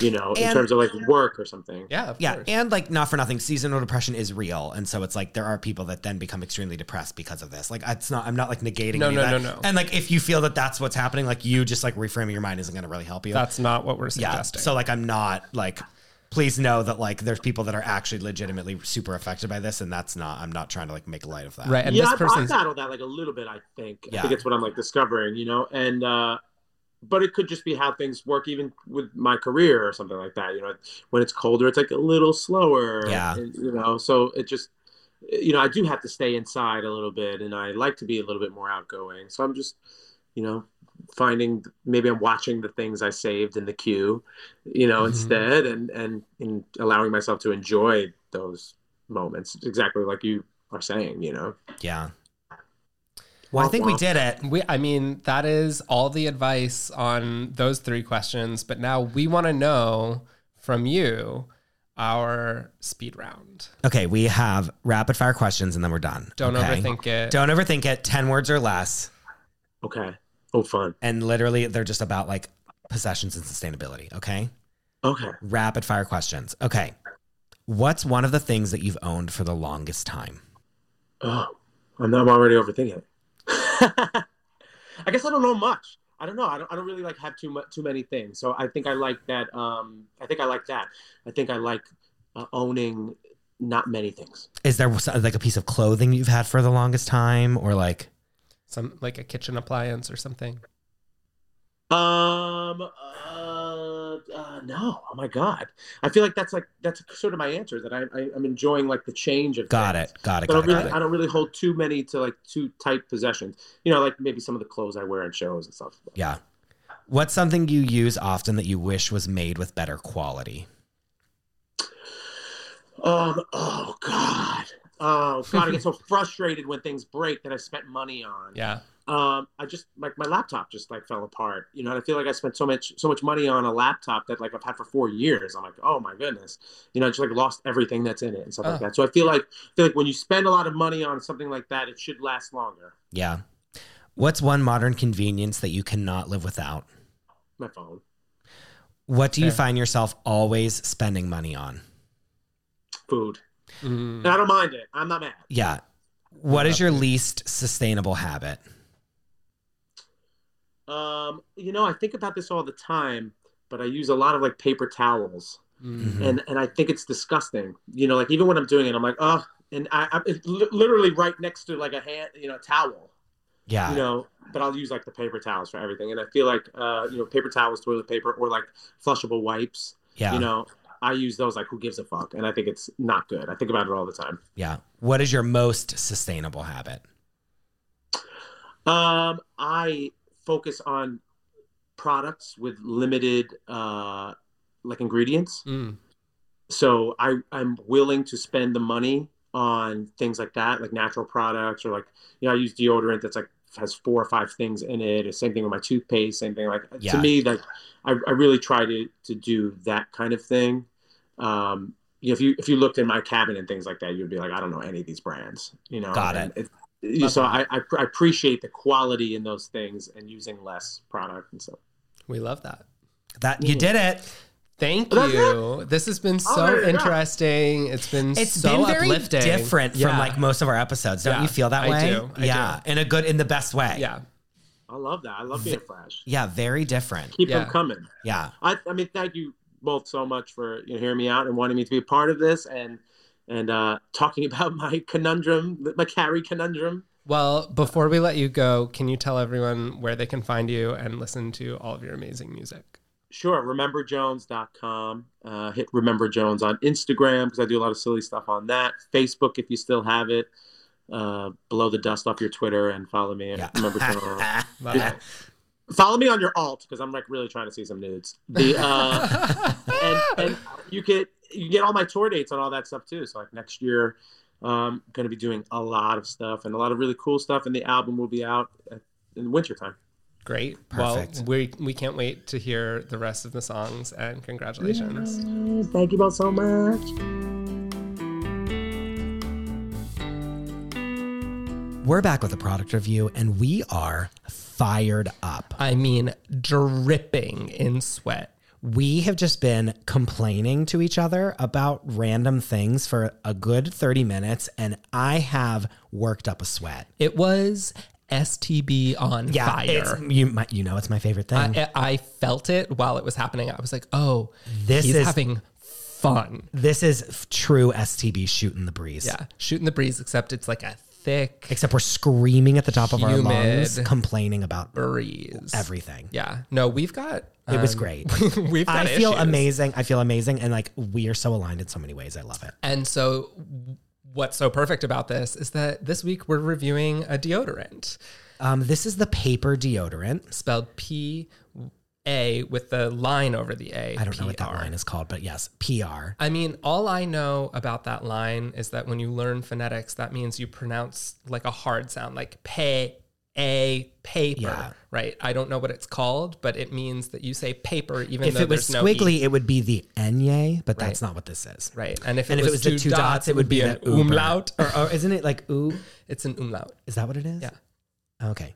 You know, in terms of like work or something. Yeah. Of yeah, course. and like not for nothing, seasonal depression is real, and so it's like there are people that then become extremely depressed because of this. Like it's not, I'm not like negating. No, any no, of that. no, no. And like if you feel that that's what's happening, like you just like reframing your mind isn't going to really help you. That's not what we're yeah. So like I'm not like. Please know that like there's people that are actually legitimately super affected by this, and that's not. I'm not trying to like make light of that. right. And yeah, this I've, I've person's battled that like a little bit. I think. I Yeah. think it's what I'm like discovering. You know, and uh, but it could just be how things work, even with my career or something like that. You know, when it's colder, it's like a little slower. Yeah. and, you know, so it just, you know, I do have to stay inside a little bit, and I like to be a little bit more outgoing. So I'm just, you know, finding maybe I'm watching the things I saved in the queue, you know, Mhm. instead, and and and allowing myself to enjoy those moments exactly like you are saying. You know. Yeah. Well, I think we did it. we. I mean, that is all the advice on those three questions. But now we want to know from you our speed round. Okay, we have rapid fire questions, and then we're done. Don't okay? overthink it. Don't overthink it. Ten words or less, Okay. Oh, fun. and literally they're just about like possessions and sustainability. Okay. Okay. Rapid fire questions. Okay. What's one of the things that you've owned for the longest time? Oh, I'm, I'm already overthinking it. *laughs* I guess I don't know much. I don't know. I don't, I don't really like have too much, too many things. So I think I like that. Um, I think I like that. I think I like uh, owning not many things. Is there like a piece of clothing you've had for the longest time, or like Some like a kitchen appliance or something. Um, uh, uh, no. Oh my God. I feel like that's like, that's sort of my answer that I, I I'm enjoying like the change of got things. it, got it, But I don't it, really, got I don't really hold too many to like too tight possessions. You know, like maybe some of the clothes I wear in shows and stuff. Yeah. What's something you use often that you wish was made with better quality? Um. Oh God. Oh God. I get so frustrated when things break that I spent money on. Yeah. Um. I just like my laptop just like fell apart. You know, and I feel like I spent so much so much money on a laptop that like I've had for four years. I'm like, oh my goodness. You know, I just like lost everything that's in it and stuff Oh. like that. So I feel like I feel like when you spend a lot of money on something like that, it should last longer. Yeah. What's one modern convenience that you cannot live without? My phone. What do you find yourself always spending money on? Food. Mm. And I don't mind it. I'm not mad. Yeah. What is your least sustainable habit? Um. You know, I think about this all the time, but I use a lot of like paper towels. Mm. and and I think it's disgusting. You know, like even when I'm doing it, I'm like, oh, and I, I it's li- literally right next to like a hand, you know, towel. Yeah. You know, but I'll use like the paper towels for everything, and I feel like, uh, you know, paper towels, toilet paper, or like flushable wipes. yeah. You know, I use those like who gives a fuck, and I think it's not good. I think about it all the time. yeah. What is your most sustainable habit? Um, I focus on products with limited uh like ingredients. Mm. so I I'm willing to spend the money on things like that, like natural products, or like you know I use deodorant that's like has four or five things in it. The same thing with my toothpaste. Same thing like Yeah. to me like I, I really try to to do that kind of thing. Um, you know, if you if you looked in my cabin and things like that, you'd be like, I don't know any of these brands. You know, Got And it. you- so I, I I appreciate the quality in those things and using less product and stuff. We love that. That you did it. Thank That's you. This has been so there you go. interesting. It's been It's so been very uplifting. different Yeah. from like most of our episodes. Don't Yeah, you feel that I way? do. I yeah, in a good, in the best way. Yeah. I love that. I love being fresh. yeah, very different. Keep Yeah. them coming. Yeah, I, I mean, thank you both so much for you know, hearing me out and wanting me to be a part of this and and uh, talking *laughs* about my conundrum, my carry conundrum. Well, before we let you go, can you tell everyone where they can find you and listen to all of your amazing music? Sure, rememberjones.com. Uh, hit Remember Jones on Instagram because I do a lot of silly stuff on that. Facebook, if you still have it. uh, blow the dust off your Twitter and follow me. Yeah. Remember to *laughs* Love it. Follow me on your alt because I'm like really trying to see some nudes. The uh, *laughs* and, and you get you get all my tour dates and all that stuff too. So like next year, um, going to be doing a lot of stuff and a lot of really cool stuff. And the album will be out at, in the wintertime. Great. Perfect. Well, we we can't wait to hear the rest of the songs and congratulations. Thank you both so much. We're back with a product review and we are fired up. I mean, dripping in sweat. We have just been complaining to each other about random things for a good 30 minutes and I have worked up a sweat. It was STB on Yeah, fire. it's you my, you know it's my favorite thing. I, I felt it while it was happening. I was like, oh, This is- having fun. this is true STB shooting the breeze. Yeah, shooting the breeze, except it's like a thick Except we're screaming at the top of our Humid. lungs, complaining about breeze. everything. Yeah, no, we've got. It was um, great. *laughs* we've got I feel issues. amazing. I feel amazing. And like we are so aligned in so many ways. I love it. And so, what's so perfect about this is that this week we're reviewing a deodorant Um, this is the paper deodorant. spelled P A with the line over the A. I don't know what that PR. line is called, but yes, PR. I mean, all I know about that line is that when you learn phonetics, that means you pronounce like a hard sound, like pay a paper, Yeah. right? I don't know what it's called, but it means that you say paper even If though it was there's no E. squiggly, it would be the enye, but that's not what this is. right? And if And it if it was, was the two dots, it would be an umlaut. Or, or isn't it like ooh? *laughs* It's an umlaut. Is that what it is? Yeah. Okay.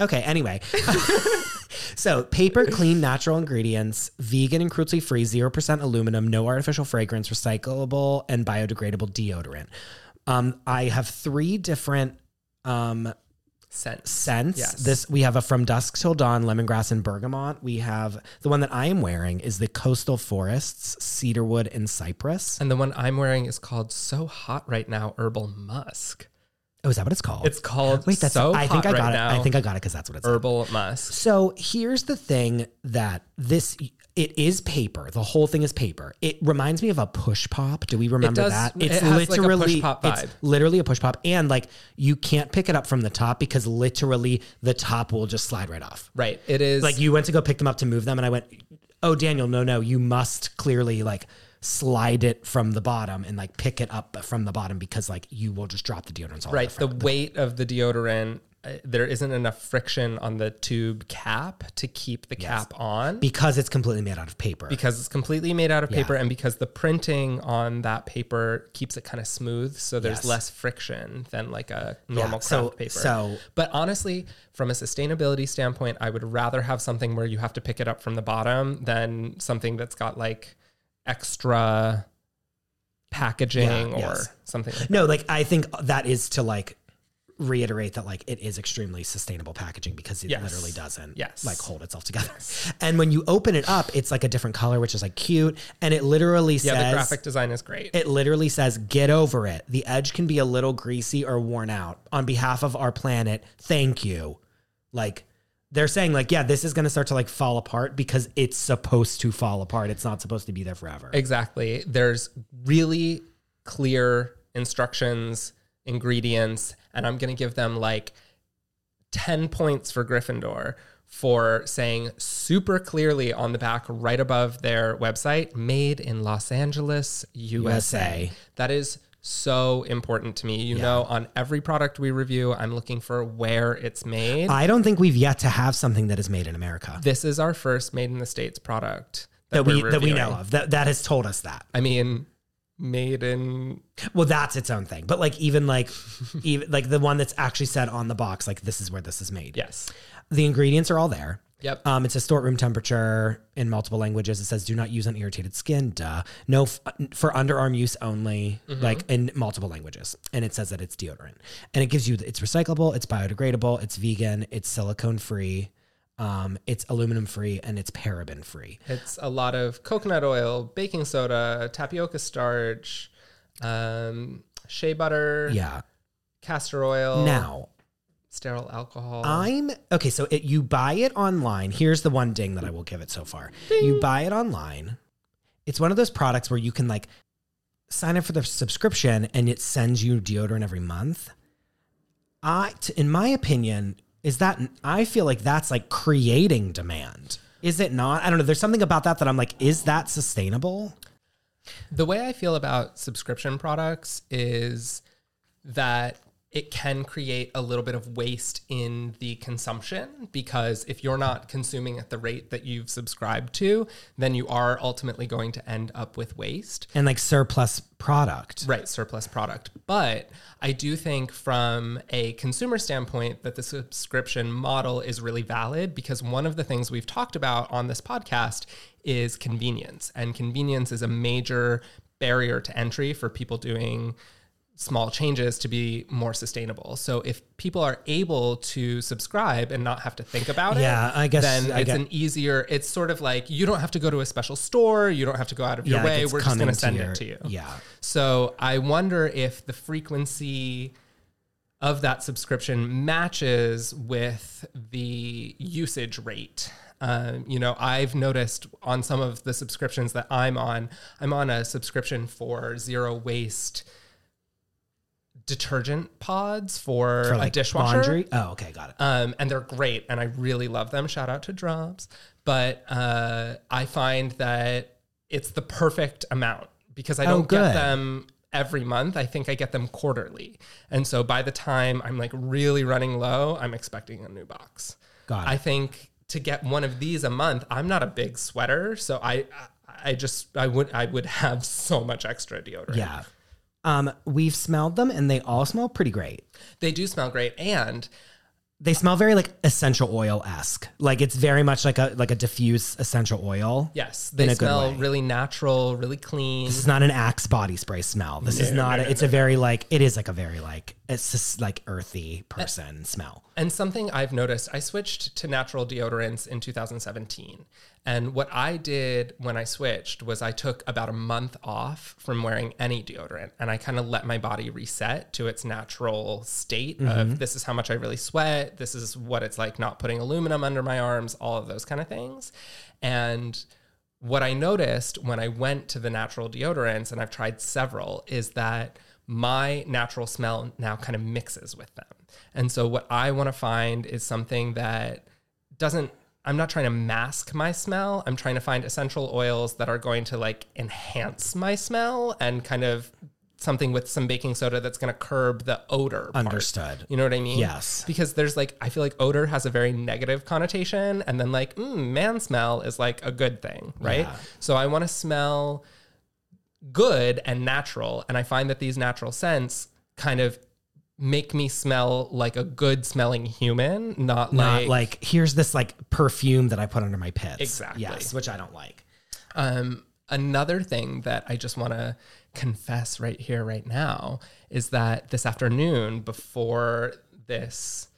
Okay, anyway. *laughs* so, paper, clean, natural ingredients, vegan and cruelty free, 0% aluminum, no artificial fragrance, recyclable, and biodegradable deodorant. Um, I have three different um, Scent. scents. Yes. This we have a from dusk till dawn lemongrass and bergamot. We have the one that I am wearing is the coastal forests cedarwood and cypress. And the one I'm wearing is called So Hot Right Now Herbal Musk. Oh, is that what it's called? It's called Wait, that's So I think I Right got Now it. I think I got it because that's what it's. Called. Herbal Musk. So here's the thing that this it is paper. The whole thing is paper. It reminds me of a push pop. Do we remember does- that? it has like a push pop it's literally a push pop, and like you can't pick it up from the top because literally the top will just slide right off. Right. It is Like you went to go pick them up to move them, and I went, "Oh, Daniel, no, no, you must clearly like." Slide it from the bottom and like pick it up from the bottom because like you will just drop the deodorant. right. over The weight of the deodorant, uh, there isn't enough friction on the tube cap to keep the cap on. because it's completely made out of paper. because it's completely made out of paper and because the printing on that paper keeps it kind of smooth so there's Yes. less friction than like a normal so- craft paper so- but honestly from a sustainability standpoint i would rather have something where you have to pick it up from the bottom than something that's got like extra packaging Yeah, or yes. something like No, like I think that is to like reiterate that like it is extremely sustainable packaging because it Yes. literally doesn't Yes. like hold itself together. And when you open it up, it's like a different color, which is like cute. And it literally yeah says Yeah, the graphic design is great it literally says, get over it. The edge can be a little greasy or worn out. On behalf of our planet, thank you. Like they're saying, like, yeah, this is gonna start to like fall apart because it's supposed to fall apart. It's not supposed to be there forever. Exactly. There's really clear instructions, ingredients, and I'm going to give them like 10 points for Gryffindor for saying super clearly on the back, right above their website, made in Los Angeles, USA. USA. That is so important to me. You know, on every product we review, I'm looking for where it's made. I don't think we've yet to have something that is made in America. this is our first made in the States product that we we're that we know of. That that has told us that. I mean, made in Well, that's its own thing. But like even like *laughs* even like the one that's actually said on the box, like this is where this is made. yes. The ingredients are all there. Yep. Um, it says store at room temperature in multiple languages. It says do not use on irritated skin. Duh. No f- for underarm use only, like in multiple languages. And it says that it's deodorant. And it gives you it's recyclable, it's biodegradable, it's vegan, it's silicone free, um, it's aluminum free, and it's paraben free. It's a lot of coconut oil, baking soda, tapioca starch, um, shea butter, Yeah. castor oil, Now stearyl alcohol. I'm okay. So it, you buy it online. Here's the one ding that I will give it so far. You buy it online. It's one of those products where you can like sign up for the subscription and it sends you deodorant every month. I, t- in my opinion, is that I feel like that's like creating demand. Is it not? I don't know. There's something about that that I'm like, is that sustainable? The way I feel about subscription products is that it can create a little bit of waste in the consumption because if you're not consuming at the rate that you've subscribed to, then you are ultimately going to end up with waste. And like surplus product. Right, surplus product. But I do think from a consumer standpoint that the subscription model is really valid because one of the things we've talked about on this podcast is convenience. And convenience is a major barrier to entry for people doing small changes to be more sustainable. So if people are able to subscribe and not have to think about it, Yeah, I guess then I it's get- an easier. It's sort of like you don't have to go to a special store. You don't have to go out of your way. it's We're just going to send your- it to you. Yeah. So I wonder if the frequency of that subscription matches with the usage rate. Um, you know, I've noticed on some of the subscriptions that I'm on, I'm on a subscription for zero waste detergent pods for, For like a dishwasher. laundry. Oh, okay, got it. Um, and they're great, and I really love them. Shout out to Dropps. But uh, I find that it's the perfect amount because I Oh, don't get them every month. I think I get them quarterly. And so by the time I'm like really running low, I'm expecting a new box. Got it. I think to get one of these a month, I'm not a big sweater, so I I just I would I would have so much extra deodorant. yeah. Um, we've smelled them and they all smell pretty great. They do smell great and They smell very like essential oil esque. Like it's very much like a like a diffuse essential oil. yes, they smell really natural, really clean. This is not an Axe body spray smell. This is not. it's a very like. It is like a very like. It's just like earthy person smell. And something I've noticed, I switched to natural deodorants in 2017. And what I did when I switched was I took about a month off from wearing any deodorant and I kind of let my body reset to its natural state of mm-hmm. this is how much I really sweat, this is what it's like not putting aluminum under my arms, all of those kind of things. And what I noticed when I went to the natural deodorants, and I've tried several, is that my natural smell now kind of mixes with them. And so, what I want to find is something that doesn't, I'm not trying to mask my smell. I'm trying to find essential oils that are going to like enhance my smell and kind of something with some baking soda that's going to curb the odor. part. Understood. You know what I mean? Yes. Because there's like, I feel like odor has a very negative connotation. And then like, mm, man smell is like a good thing, right? Yeah. So I want to smell good and natural. And I find that these natural scents kind of make me smell like a good smelling human, not, Not like, like here's this like perfume that I put under my pits. Exactly. Yes, which I don't like. Um, another thing that I just want to confess right here, right now, is that this afternoon, before this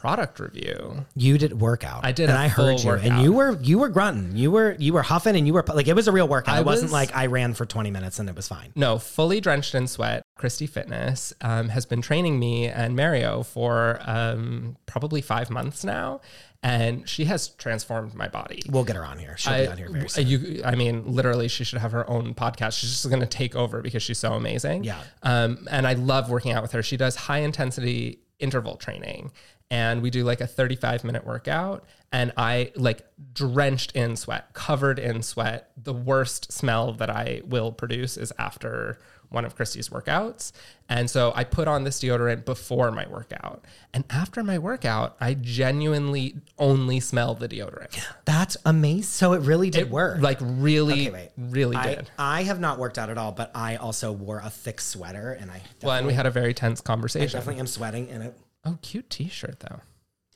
product review, You did workout. I did and I heard you, workout. and you were you were grunting. You were you were huffing, and you were like it was a real workout. I it wasn't like I ran for twenty minutes and it was fine. no, fully drenched in sweat, Christy Fitness um, has been training me and Mario for um, probably five months now. And she has transformed my body. We'll get her on here. She'll I, be on here very soon. you, I mean, literally, she should have her own podcast. She's just going to take over because she's so amazing. Yeah. Um, and I love working out with her. She does high intensity interval training, and we do like a 35 minute workout. And I like drenched in sweat, covered in sweat. The worst smell that I will produce is after one of Christy's workouts. And so I put on this deodorant before my workout. And after my workout, I genuinely only smell the deodorant. *gasps* That's amazing. So it really did It work. Like really, Okay, really I, did. I have not worked out at all, but I also wore a thick sweater, and I Well, and we had a very tense I conversation. definitely am sweating. And it. Oh, cute T-shirt though.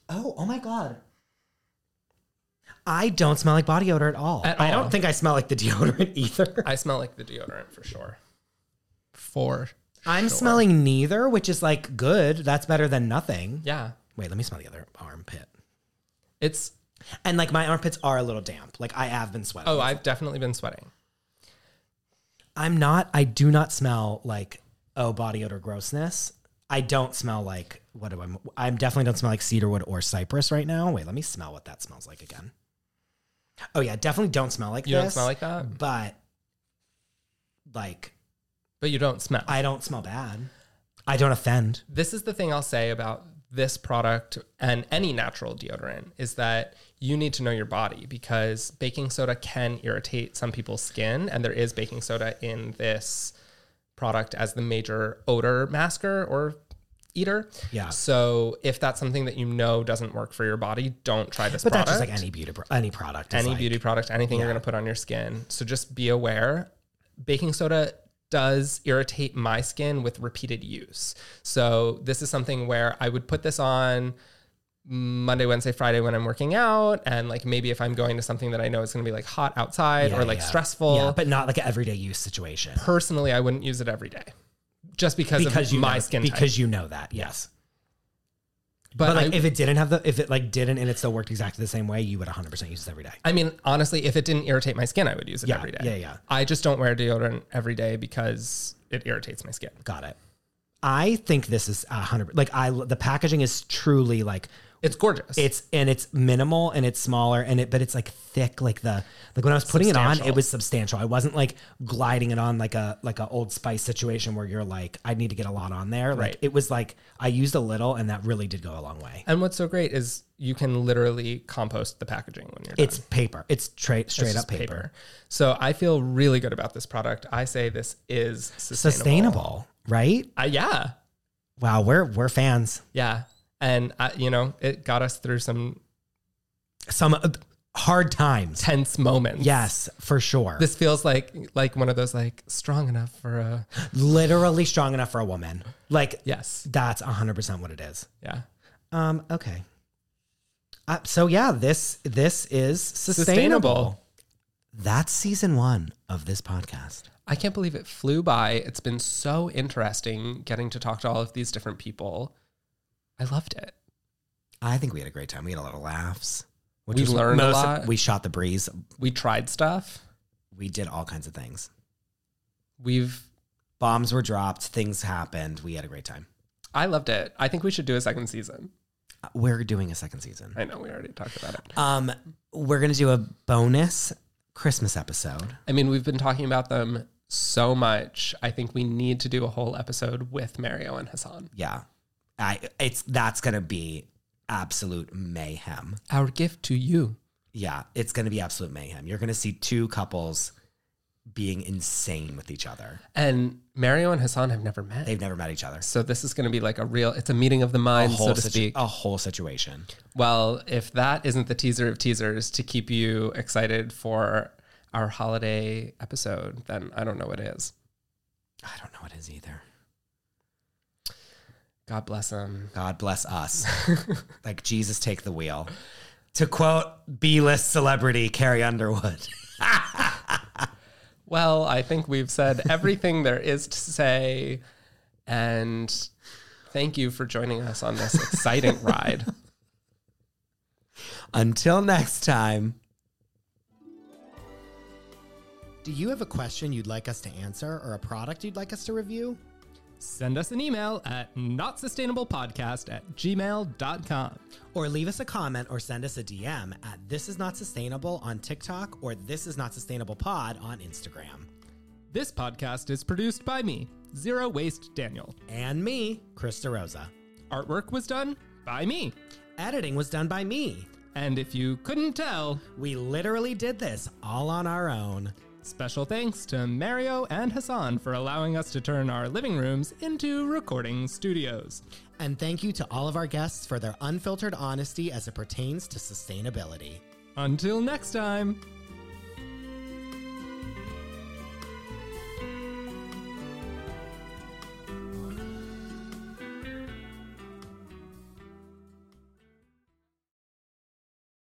Oh, oh my god. I don't smell like body odor at all. At I all. don't think I smell like the *laughs* deodorant either. I smell like the deodorant for sure. For I'm sure. smelling neither, which is like good. That's better than nothing. yeah, Wait, let me smell the other armpit. it's. And like my armpits are a little damp. Like I have been sweating. Oh, I've definitely been sweating. I'm not, I do not smell like, oh, body odor grossness. I don't smell like, what do I, I definitely don't smell like cedarwood or cypress right now. Wait, let me smell what that smells like again. Oh, yeah, definitely don't smell like You this. don't smell like that. But like, but you don't smell. I don't smell bad. I don't offend. this is the thing I'll say about this product and any natural deodorant is that you need to know your body because baking soda can irritate some people's skin and there is baking soda in this product as the major odor masker or eater. Yeah. So if that's something that you know doesn't work for your body, don't try this But product. that's just like any beauty, pro- any product. any like- beauty product, anything you're going to put on your skin. So just be aware. Baking soda does irritate my skin with repeated use. So this is something where I would put this on Monday, Wednesday, Friday when I'm working out, and like maybe if I'm going to something that I know is going to be like hot outside Yeah, or like yeah. stressful. Yeah, but not like an everyday use situation. personally, I wouldn't use it every day, just because, Because of you my know, skin type. because you know that. Yes. But, But like I, if it didn't have the if it like didn't and it still worked exactly the same way, you would 100% use this every day. I mean, honestly, if it didn't irritate my skin, I would use it Yeah, every day. yeah, yeah. I just don't wear deodorant every day because it irritates my skin. Got it. I think this is a hundred. Like I, the packaging is truly like It's gorgeous. it's and it's minimal and it's smaller and it, but it's like thick. Like the like when I was putting it on, it was substantial. I wasn't like gliding it on like a like a Old Spice situation where you're like I need to get a lot on there. Like Right. it was like I used a little and that really did go a long way. And what's so great is you can literally compost the packaging when you're done. It's paper. It's tra- straight It's up just paper. So I feel really good about this product. I say this is sustainable. Sustainable, right? Uh, yeah, Wow, we're we're fans. yeah. And I, you know, it got us through some Some uh, hard times. tense moments. Yes, for sure. This feels like like one of those like strong enough for a Literally strong enough for a woman. Like yes. that's 100% what it is. Yeah. Um okay. Uh, so yeah, this this is sustainable. Sustainable. That's season 1 of this podcast. I can't believe it flew by. It's been so interesting getting to talk to all of these different people. I loved it. I think we had a great time. We had a lot of laughs. Which We was learned a most- lot. We shot the breeze. We tried stuff. We did all kinds of things. We've Bombs were dropped, things happened. We had a great time. I loved it. I think we should do a second season. Uh, We're doing a second season. I know we already talked about it. Um we're going to do a bonus Christmas episode. I mean, we've been talking about them so much. I think we need to do a whole episode with Mario and Hassan. Yeah. I it's that's going to be absolute mayhem. Our gift to you. Yeah, it's going to be absolute mayhem. You're going to see two couples being insane with each other. And Mario and Hassan have never met. They've never met each other. so this is going to be like a real, it's a meeting of the minds, so to situ- speak. a whole situation. Well, if that isn't the teaser of teasers to keep you excited for our holiday episode, then I don't know what is. I don't know what is either. God bless them. God bless us. *laughs* like Jesus take the wheel. To quote B-list celebrity Carrie Underwood. *laughs* Well, I think we've said everything there is to say. And thank you for joining us on this exciting *laughs* ride. Until next time. Do you have a question you'd like us to answer or a product you'd like us to review? Send us an email at notsustainablepodcast at gmail.com. Or leave us a comment or send us a DM at This Is Not Sustainable on TikTok or This Is Not Sustainable Pod on Instagram. This podcast is produced by me, Zero Waste Daniel. And me, Krista Rosa. Artwork was done by me. Editing was done by me. And if you couldn't tell, We literally did this all on our own. Special thanks to Mario and Hassan for allowing us to turn our living rooms into recording studios. And thank you to all of our guests for their unfiltered honesty as it pertains to sustainability. Until next time.